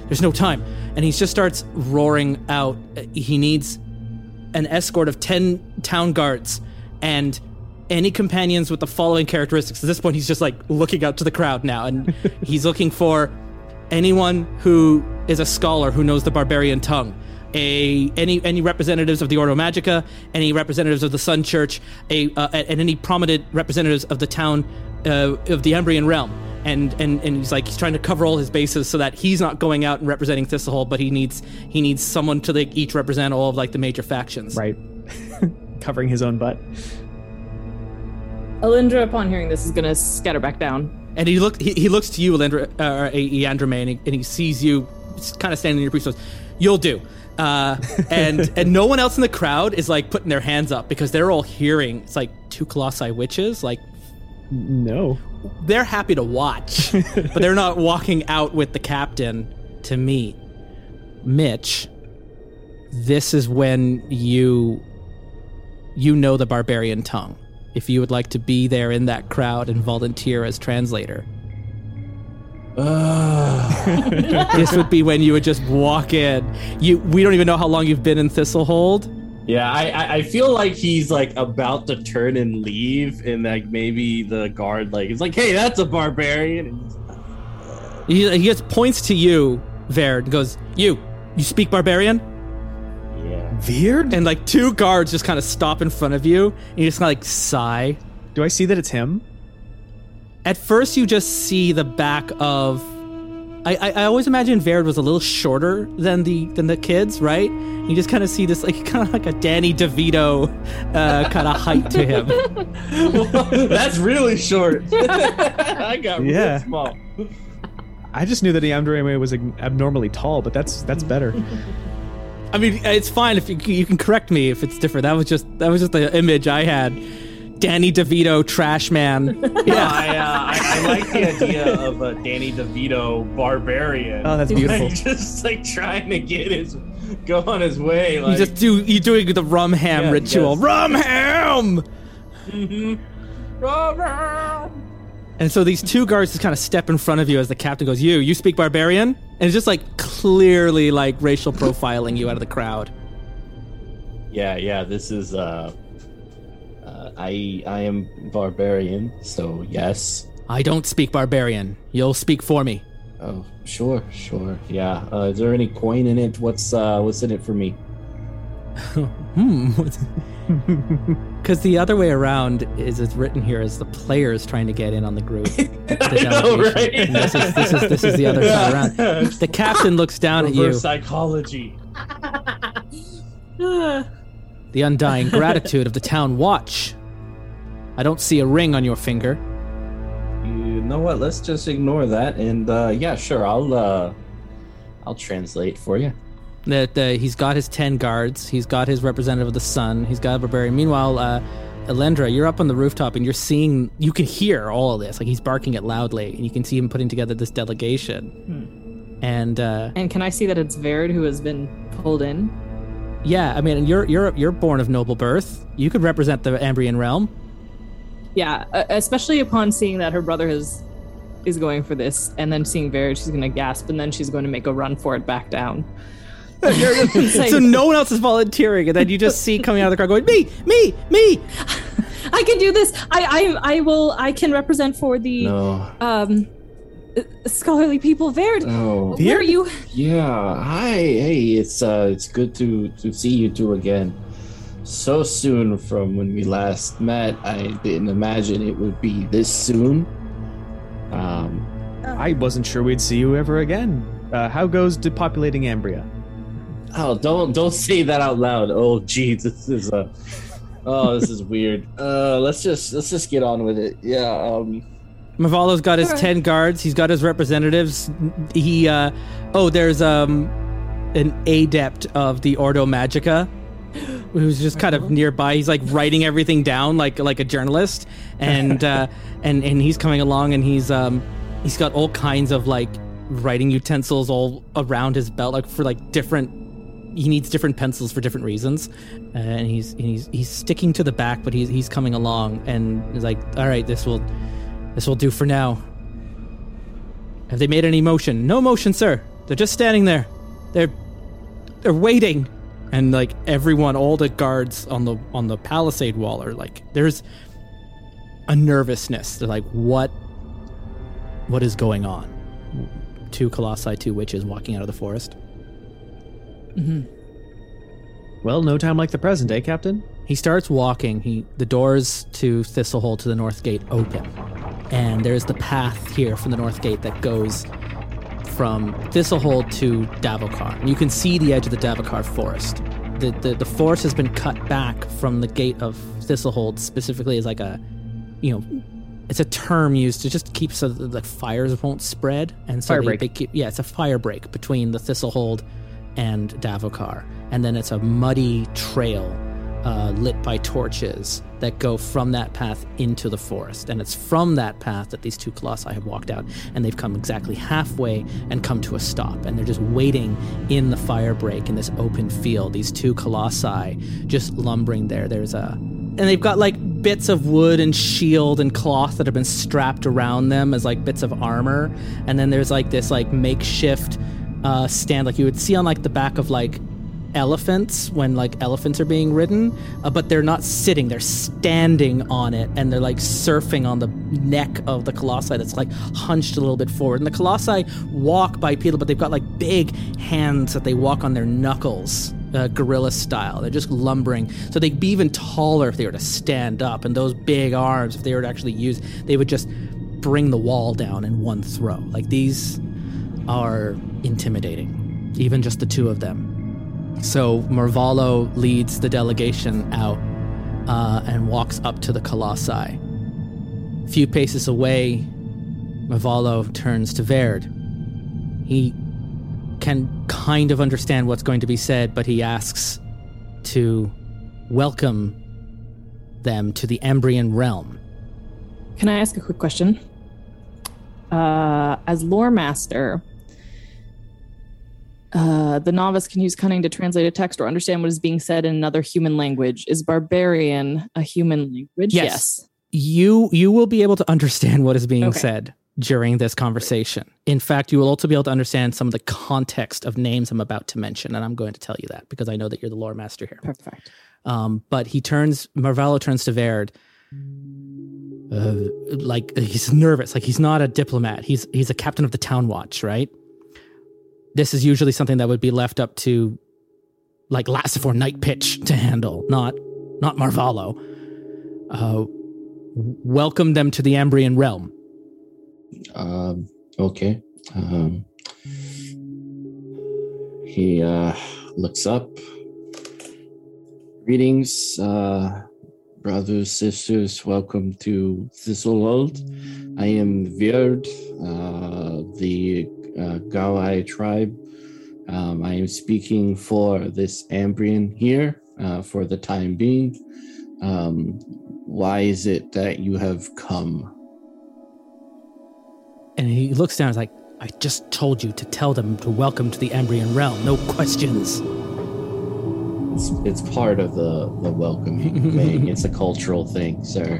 There's no time. And he just starts roaring out. He needs an escort of 10 town guards and any companions with the following characteristics. At this point, he's just like looking out to the crowd now, and [LAUGHS] he's looking for anyone who is a scholar who knows the barbarian tongue. A any any representatives of the Ordo Magica, any representatives of the Sun Church, a uh, and any prominent representatives of the town uh, of the Ambrian realm. And, and and he's like he's trying to cover all his bases so that he's not going out and representing Thistlehold, but he needs he needs someone to like each represent all of like the major factions. Right. [LAUGHS] Covering his own butt. Alindra, upon hearing this, is gonna scatter back down And he look he, he looks to you, Elendra, uh, Eandrame, and he, and he sees you kind of standing in your priest. Goes, "You'll do." Uh, [LAUGHS] and and no one else in the crowd is like putting their hands up because they're all hearing. It's like two colossi witches. Like No. they're happy to watch, [LAUGHS] but they're not walking out with the captain to meet. Mitch, this is when you you know the barbarian tongue. If you would like to be there in that crowd and volunteer as translator, ah. [LAUGHS] this would be when you would just walk in. You we don't even know how long you've been in Thistlehold. Yeah, I, I I feel like he's like about to turn and leave, and like maybe the guard like is like, "Hey, that's a barbarian." He, he just points to you, Verd, and goes, "You, you speak barbarian?" yeah, Verd? And like two guards just kind of stop in front of you, and you just kind of like sigh. Do I see that it's him? At first, you just see the back of. I, I, I always imagine Verd was a little shorter than the than the kids, right? You just kind of see this like [LAUGHS] kind of like a Danny DeVito uh, kind of height to him. [LAUGHS] that's really short. [LAUGHS] I got Yeah. real small. I just knew that the Iamdureme was abnormally tall, but that's that's better. I mean, it's fine if you, you can correct me if it's different. That was just that was just the image I had. Danny DeVito, trash man. [LAUGHS] Yeah, I, uh, I, I like the idea of a Danny DeVito barbarian. Oh, that's beautiful. Like, [LAUGHS] just like trying to get his go on his way. Like, you just do you doing the rum ham Yeah, ritual. yes. Rum ham. And so these two guards just kind of step in front of you as the captain goes, "You, you speak barbarian," and it's just like clearly like racial profiling you out of the crowd. yeah, yeah. This is uh, I I am barbarian, so yes. I don't speak barbarian. You'll speak for me. Oh, sure, sure. Yeah. Uh, is there any coin in it? What's uh, what's in it for me? [LAUGHS] Hmm. [LAUGHS] Because the other way around is it's written here as the players trying to get in on the group. [LAUGHS] The know, right? This is this is this is the other side around. The captain looks down at you. Psychology. The undying gratitude of the town watch. I don't see a ring on your finger. You know what? Let's just ignore that, and uh, yeah, sure. I'll uh, I'll translate for you. that uh, he's got his 10 guards he's got his representative of the sun he's got a barbarian meanwhile uh, elendra you're up on the rooftop and you're seeing you can hear all of this like he's barking it loudly and you can see him putting together this delegation and uh, And can I see that it's Verd who has been pulled in? yeah i mean you're you're you're born of noble birth you could represent the ambrian realm Yeah, uh, especially upon seeing that her brother has is going for this, and then seeing Verd, she's going to gasp, and then she's going to make a run for it back down. [LAUGHS] so no one else is volunteering and then you just see coming out of the crowd going me me me I can do this. I, I, I will. I can represent for the No, um uh, scholarly people. Verd, no. where are you? Yeah. Hi. Hey. It's uh, it's good to to see you two again. So soon from when we last met. I didn't imagine it would be this soon. Um. I wasn't sure we'd see you ever again. Uh, how goes depopulating Ambria? Oh, don't don't say that out loud. Oh, geez, this is uh Oh, this is weird. [LAUGHS] Uh, let's just let's just get on with it. Yeah. Um. Mavalo's got his Alright. 10 guards. He's got his representatives. He, uh, oh, there's, um, an adept of the Ordo Magica who's just kind of nearby. He's like writing everything down like, like a journalist. And, [LAUGHS] uh, and, and he's coming along and he's, um, he's got all kinds of like writing utensils all around his belt, like for like different, he needs different pencils for different reasons. Uh, and he's, he's, he's sticking to the back, but he's, he's coming along and he's like, all right, this will, this will do for now. Have they made any motion? No motion, sir. They're just standing there. They're they're waiting. And like everyone, all the guards on the on the palisade wall are like there's a nervousness. They're like, what what is going on? Two colossi, two witches walking out of the forest. Mm-hmm. Well, no time like the present, eh, Captain? He starts walking. He the doors to Thistlehold to the north gate open, and there's the path here from the north gate that goes from Thistlehold to Davokar. You can see the edge of the Davokar forest. The, the the forest has been cut back from the gate of Thistlehold specifically as like a, you know, it's a term used to just keep so that the fires won't spread and so Fire they, break. they keep yeah it's a fire break between the thistlehold and davokar and then it's a muddy trail uh, lit by torches that go from that path into the forest. And it's from that path that these two colossi have walked out and they've come exactly halfway and come to a stop. And they're just waiting in the fire break in this open field these two colossi just lumbering there. There's a and they've got like bits of wood and shield and cloth that have been strapped around them as like bits of armor. And then there's like this like makeshift uh, stand like you would see on like the back of like elephants when like elephants are being ridden uh, but they're not sitting they're standing on it and they're like surfing on the neck of the colossi that's like hunched a little bit forward. And the colossi walk bipedal but they've got like big hands that they walk on their knuckles uh, gorilla style. They're just lumbering. So they'd be even taller if they were to stand up and those big arms if they were to actually use they would just bring the wall down in one throw. Like these are intimidating even just the two of them so Marvalo leads the delegation out uh, and walks up to the colossi. A few paces away, Marvalo turns to Verd. He can kind of understand what's going to be said, but he asks to welcome them to the Ambrian realm. Can I ask a quick question? Uh, as lore master, uh, the novice can use cunning to translate a text or understand what is being said in another human language. Is barbarian a human language? Yes. You you will be able to understand what is being Okay. said during this conversation. In fact, you will also be able to understand some of the context of names I'm about to mention, and I'm going to tell you that because I know that you're the lore master here. Perfect. Um, but he turns, Marvallo turns to Verd, uh, like he's nervous, like he's not a diplomat. He's he's a captain of the town watch, right? This is usually something that would be left up to, like Lasifor Nightpitch to handle, not not Marvallo. Uh, welcome them to the Ambrian realm. Um, okay. Um, he uh, looks up. Greetings, uh, brothers, sisters. Welcome to Thistlehold. I am Verd, uh, the uh, tribe. Um, I am speaking for this Ambrian here uh, for the time being. Um, why is it that you have come? And he looks down. and is like, I just told you to tell them to welcome to the Ambrian realm. No questions. It's, it's part of the the welcoming [LAUGHS] thing. It's a cultural thing, sir.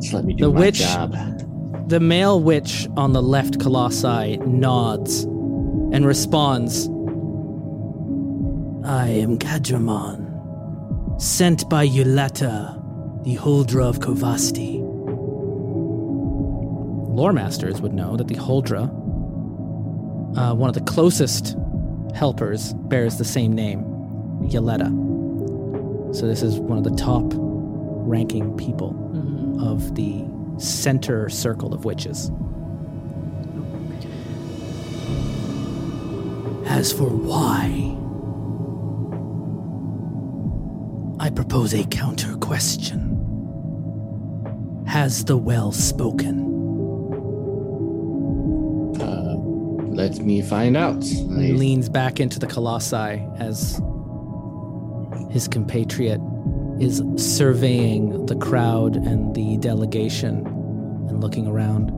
Just let me do The my witch- job. The male witch on the left colossi nods and responds I am Gadramon, sent by Yuleta, the Huldra of Karvosti. Lore masters would know that the Huldra, uh, one of the closest helpers, bears the same name, Yuleta. So this is one of the top ranking people of the center circle of witches. As for why, I propose a counter question. Has the well spoken? Uh, let me find out. He I, leans back into the colossi as his compatriot is surveying the crowd and the delegation and looking around.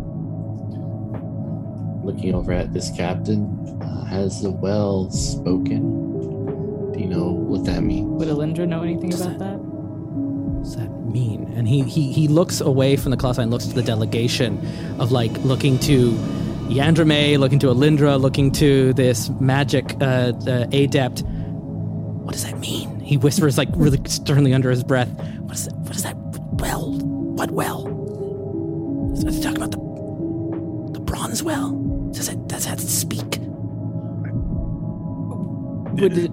looking over at this captain, uh, has the well spoken? Do you know what that means? Would Alindra know anything about that? What does that mean? And he, he he looks away from the colossi and looks to the delegation of like looking to Yandrame, looking to Alindra, looking to this magic uh, uh, adept. What does that mean? He whispers like really sternly under his breath. What is that? What is that? Well, what well? Is it talking about the the bronze well? Does it does that speak? Would it,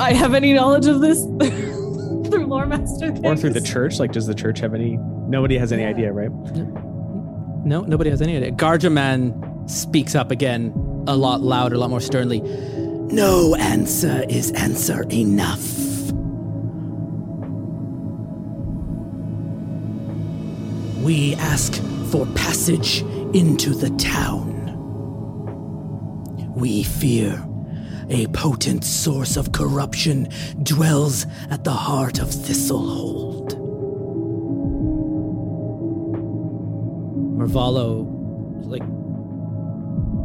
I have any knowledge of this [LAUGHS] through lore master? Or through the church? Like, does the church have any? Nobody has any Yeah. idea, right? No, nobody has any idea. Garjaman speaks up again, a lot louder, a lot more sternly. No answer is answer enough. We ask for passage into the town. We fear a potent source of corruption dwells at the heart of Thistlehold. Mervalo, like,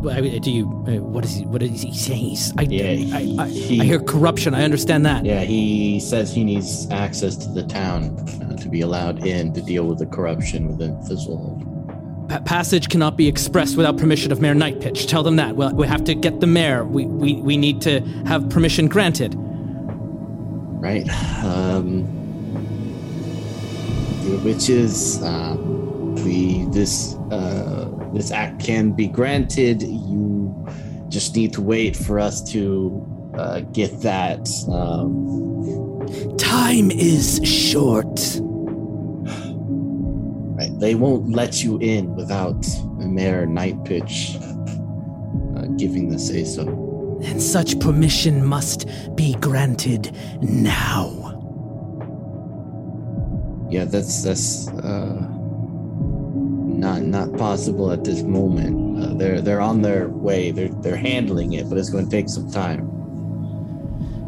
do you? uh, What is he? What is he saying? He's, I, Yeah, I, I, he- I hear corruption. I understand that. Yeah, he says he needs access to the town uh, to be allowed in to deal with the corruption within Thistlehold. Pa- passage cannot be expressed without permission of Mayor Nightpitch. Tell them that. Well, we have to get the mayor. We, we, we need to have permission granted. right? Um, which is um, we this uh, this act can be granted. You just need to wait for us to uh, get that. Um, Time is short. right, they won't let you in without Mayor Nightpitch uh, giving the say so. and such permission must be granted now. Yeah, that's that's uh, not not possible at this moment. Uh, they're they're on their way. They're they're handling it, but it's going to take some time.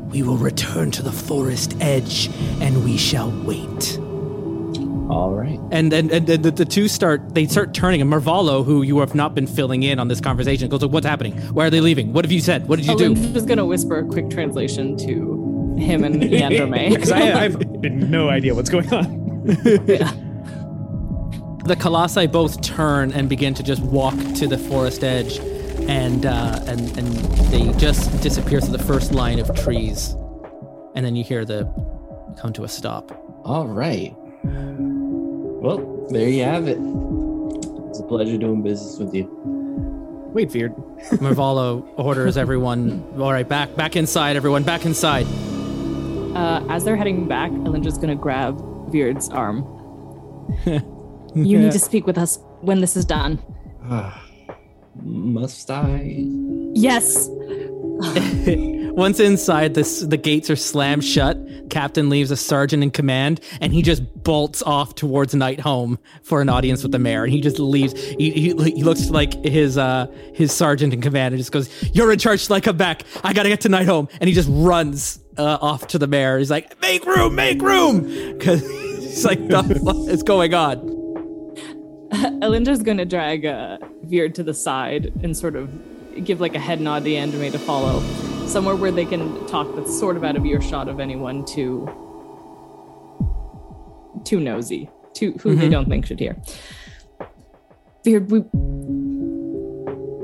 We will return to the forest edge and we shall wait. All right. And and, and the, the two start they start turning and Marvalo, who you have not been filling in on this conversation, goes, What's happening? Why are they leaving? What have you said? What did you do? I'm just gonna whisper a quick translation to him and Androme. Because [LAUGHS] I, I have [LAUGHS] no idea what's going on. [LAUGHS] The Colossi both turn and begin to just walk to the forest edge, and uh, and and they just disappear through the first line of trees, and then you hear the come to a stop. All right. Well, there you have it. It's a pleasure doing business with you. Wait, Verd. [LAUGHS] Marvalo orders everyone, all right, back back inside, everyone, back inside. Uh, as they're heading back, Elindra's gonna grab Beard's arm. [LAUGHS] you need to speak with us when this is done. Must I? Yes. [LAUGHS] Once inside, this the gates are slammed shut. Captain leaves a sergeant in command, and he just bolts off towards Night Home for an audience with the mayor. And he just leaves. He, he, he looks like his uh his sergeant in command, and just goes, "You're in charge till I come back. I gotta get to Night Home." And he just runs uh, off to the mayor. He's like, "Make room, make room," because [LAUGHS] he's like, "The fuck is going on?" [LAUGHS] Elindra's gonna drag uh, Verd to the side and sort of give like a head nod to Androme to follow, somewhere where they can talk that's sort of out of earshot of anyone too too nosy, to who they don't think should hear. Verd, we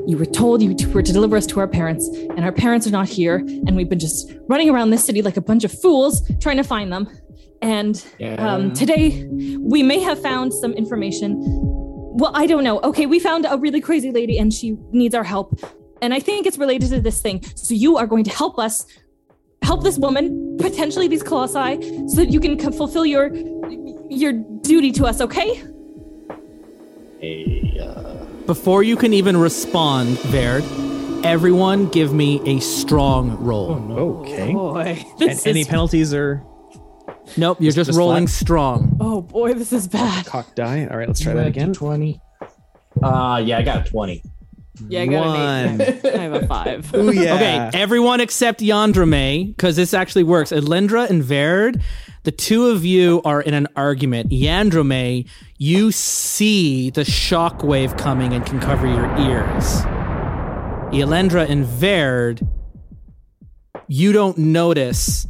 you were told you were to deliver us to our parents, and our parents are not here, and we've been just running around this city like a bunch of fools trying to find them. And um, today, we may have found some information. Well, I don't know. Okay, we found a really crazy lady, and she needs our help. And I think it's related to this thing. So you are going to help us, help this woman, potentially these colossi, so that you can co- fulfill your your duty to us. Okay? A, uh, Before you can even respond, Verd, everyone give me a strong roll. Okay. Boy, [LAUGHS] And this any is. penalties are Nope, you're just, just rolling flat? strong. oh boy, this is bad. cock die. All right, let's try that again. Twenty. Uh yeah, I got a twenty. Yeah, I got an One. eight. [LAUGHS] I have a five. Ooh, yeah. Okay, everyone except Yandrame, because this actually works. Elendra and Verd, the two of you are in an argument. Yandrame, you see the shockwave coming and can cover your ears. Elendra and Verd, you don't notice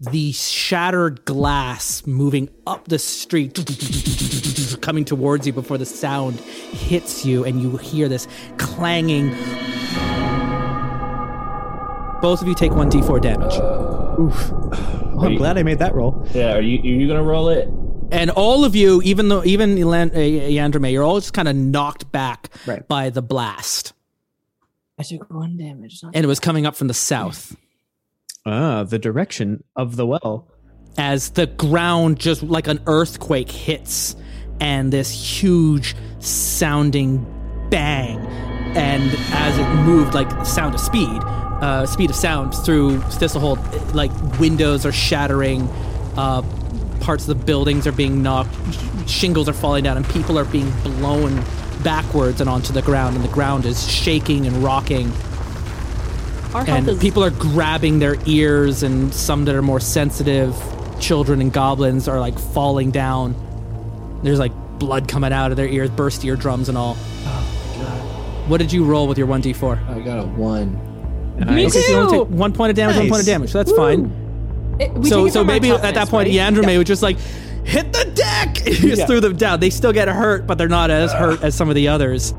the shattered glass moving up the street, coming towards you before the sound hits you, and you hear this clanging both of you take 1d4 damage. Oh, I'm glad I made that roll. Yeah, are you are you gonna roll it? And all of you, even though even Elan- uh, Yandrame, you're all just kind of knocked back Right. by the blast. I took one damage. And it was coming up from the south Ah, the direction of the well. as the ground just like an earthquake hits and this huge sounding bang. And as it moved, like sound of speed, uh, speed of sound through Thistlehold, like windows are shattering, uh, parts of the buildings are being knocked, shingles are falling down, and people are being blown backwards and onto the ground, and the ground is shaking and rocking. Our And is people are grabbing their ears, and some that are more sensitive, children and goblins, are like falling down. There's like blood coming out of their ears, burst eardrums, and all. Oh, God. What did you roll with your 1d4? I got a one. Me Okay, so you only too! take one point of damage, one point of damage, so that's fine. It- we so so from our maybe at that point right? Yandrame would just like hit the deck [LAUGHS] just threw them down they still get hurt but they're not as hurt as some of the others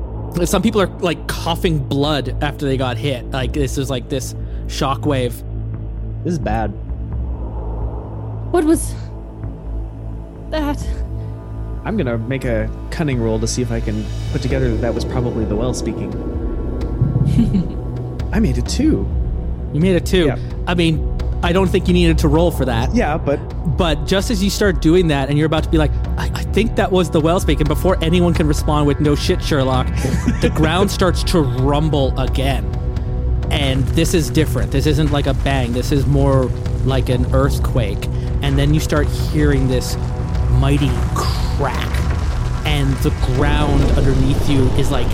some people are like coughing blood after they got hit like this is like this shockwave This is bad. What was that? I'm gonna make a cunning roll to see if I can put together that that was probably the well speaking. [LAUGHS] I made it too. you made it too Yeah. i mean i don't think you needed to roll for that. Yeah, but but just as you start doing that and you're about to be like i, I think that was the well speaking before anyone can respond with no shit sherlock [LAUGHS] the ground starts to rumble again. And this is different. This isn't like a bang. This is more like an earthquake. And then you start hearing this mighty crack. And the ground underneath you is like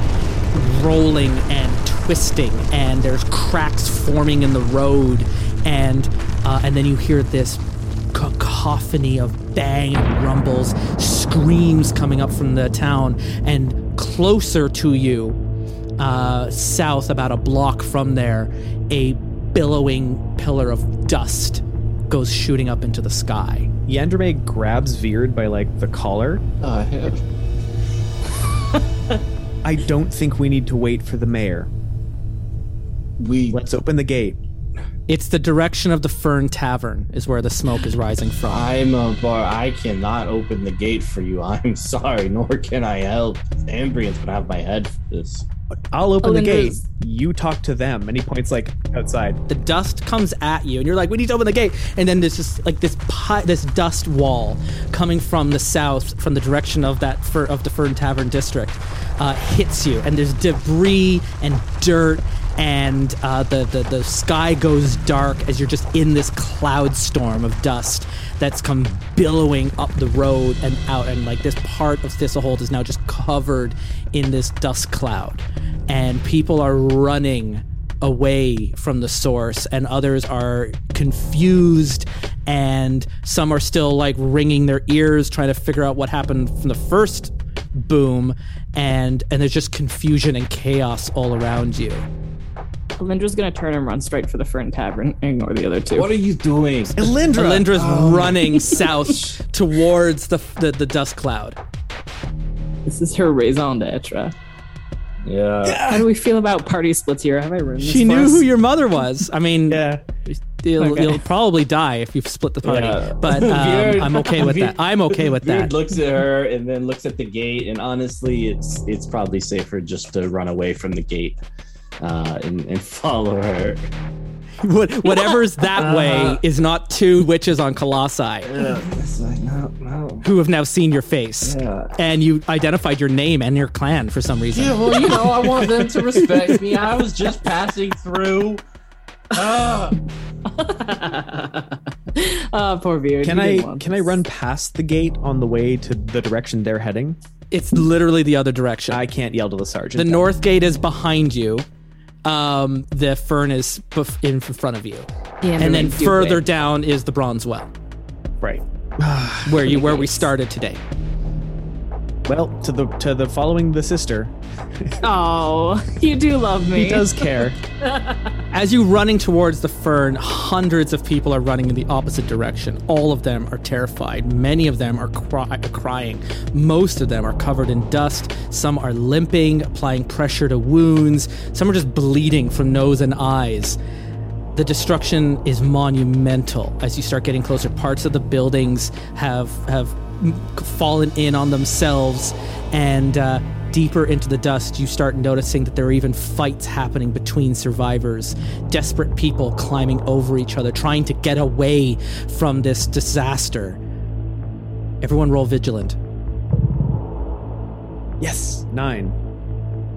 rolling and twisting. And there's cracks forming in the road and uh, and then you hear this cacophony of bang rumbles screams coming up from the town and closer to you uh, south about a block from there a billowing pillar of dust goes shooting up into the sky Yandrame grabs Verd by like the collar. Oh, I. [LAUGHS] I don't think we need to wait for the mayor. We Let's open the gate. It's the direction of the fern tavern is where the smoke is rising from I'm a bar. I cannot open the gate for you. [LAUGHS] I'm sorry, nor can I help. Ambrian's gonna have my head for this. I'll open the gate. Olinda's- You talk to them. And he points like outside. the dust comes at you and you're like we need to open the gate and then there's just like this pi- this dust wall coming from the south from the direction of that fir- of the fern tavern district uh, hits you and there's debris and dirt and uh, the, the the sky goes dark as you're just in this cloud storm of dust that's come billowing up the road and out and like this part of Thistlehold is now just covered in this dust cloud. And people are running away from the source and others are confused and some are still like wringing their ears trying to figure out what happened from the first boom and and there's just confusion and chaos all around you Lindra's gonna turn and run straight for the Fern Tavern. Ignore the other two. What are you doing? Elindra! Melindra's running [LAUGHS] south towards the, the the dust cloud This is her raison d'etre. Yeah. How do we feel about party splits here? Have I ruined this she for knew us? who your mother was i mean Yeah. you'll, Okay. you'll probably die if you split the party Yeah. but [LAUGHS] um, Verd- i'm okay with that i'm okay with Verd that looks at her and then looks at the gate, and honestly, it's it's probably safer just to run away from the gate uh, and, and follow her. What- Whatever's [LAUGHS] that Uh-huh. way is not two witches on Colossi Yeah. Like no, no. who have now seen your face. Yeah. And you identified your name and your clan for some reason. Yeah, well, you know, I want them to [LAUGHS] respect me. I was just passing through. Ah. [LAUGHS] Ah, poor Verd. Can I didn't can I run past the gate on the way to the direction they're heading? It's literally the other direction. I can't yell to the sergeant. the then. north gate is behind you. Um, the furnace bef- in front of you, Yeah, and then further it. down is the bronze well, Right. where you [SIGHS] where we started today. Well, to the to the following the sister. Oh, you do love me. He does care. [LAUGHS] As you running towards the fern, hundreds of people are running in the opposite direction. All of them are terrified. Many of them are cry- crying. Most of them are covered in dust. Some are limping, applying pressure to wounds. Some are just bleeding from nose and eyes. The destruction is monumental as you start getting closer. Parts of the buildings have have fallen in on themselves, and uh, deeper into the dust, you start noticing that there are even fights happening between survivors. Desperate people climbing over each other, trying to get away from this disaster. Everyone, roll vigilant. yes. Nine.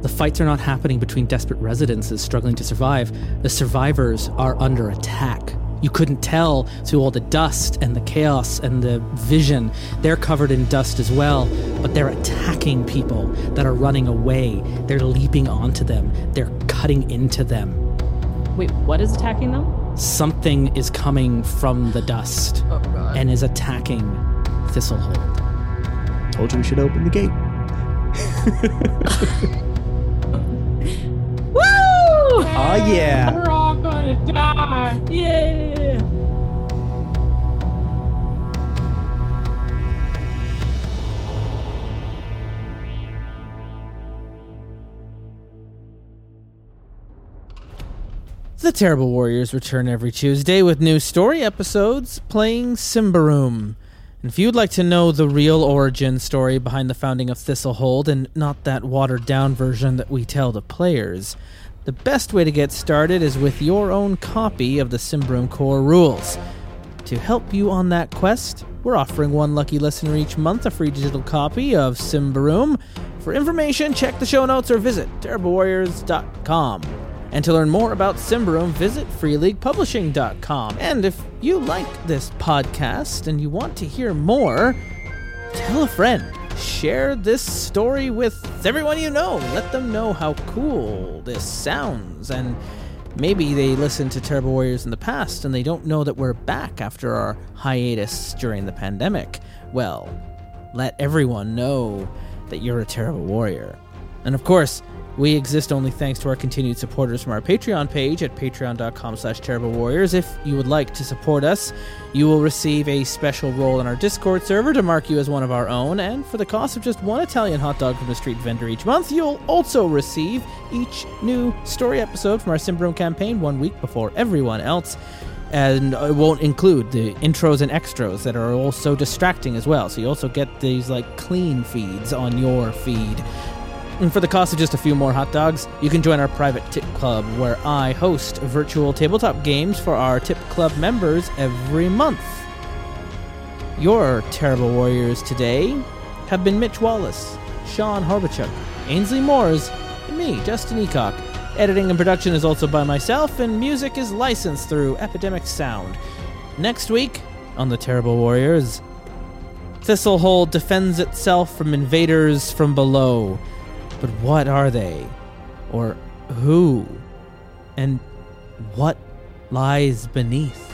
The fights are not happening between desperate residences struggling to survive. The survivors are under attack You couldn't tell through all the dust and the chaos and the vision. They're covered in dust as well, but they're attacking people that are running away. They're leaping onto them, they're cutting into them. Wait, what is attacking them? Something is coming from the dust Oh god. and is attacking Thistlehold. Told you we should open the gate. [LAUGHS] [LAUGHS] Woo! Oh yeah. Gonna die. Yeah. The Terrible Warriors return every Tuesday with new story episodes playing Symbaroum. And if you'd like to know the real origin story behind the founding of Thistlehold and not that watered down version that we tell the players, the best way to get started is with your own copy of the Symbaroum core rules. To help you on that quest, we're offering one lucky listener each month a free digital copy of Symbaroum. For information, check the show notes or visit terriblewarriors.com. And to learn more about Symbaroum, visit freeleaguepublishing.com. And if you like this podcast and you want to hear more, tell a friend. Share this story with everyone you know. Let them know how cool this sounds. And maybe they listened to Terrible Warriors in the past and they don't know that we're back after our hiatus during the pandemic. Well, let everyone know that you're a terrible warrior. And of course, we exist only thanks to our continued supporters from our Patreon page at patreon.com slash warriors. If you would like to support us, you will receive a special role in our Discord server to mark you as one of our own, and for the cost of just one Italian hot dog from the street vendor each month, you'll also receive each new story episode from our Symbaroum campaign one week before everyone else. And it won't include the intros and extras that are also distracting as well. So you also get these like clean feeds on your feed. And for the cost of just a few more hot dogs, you can join our private tip club where I host virtual tabletop games for our tip club members every month. Your terrible warriors today have been Mitch Wallace, Sean Horbachuk, Ainsley Moores, and me, Justin Eacock. Editing and production is also by myself, and music is licensed through Epidemic Sound. Next week on The Terrible Warriors, Thistlehold defends itself from invaders from below. But what are they? Or who? And what lies beneath?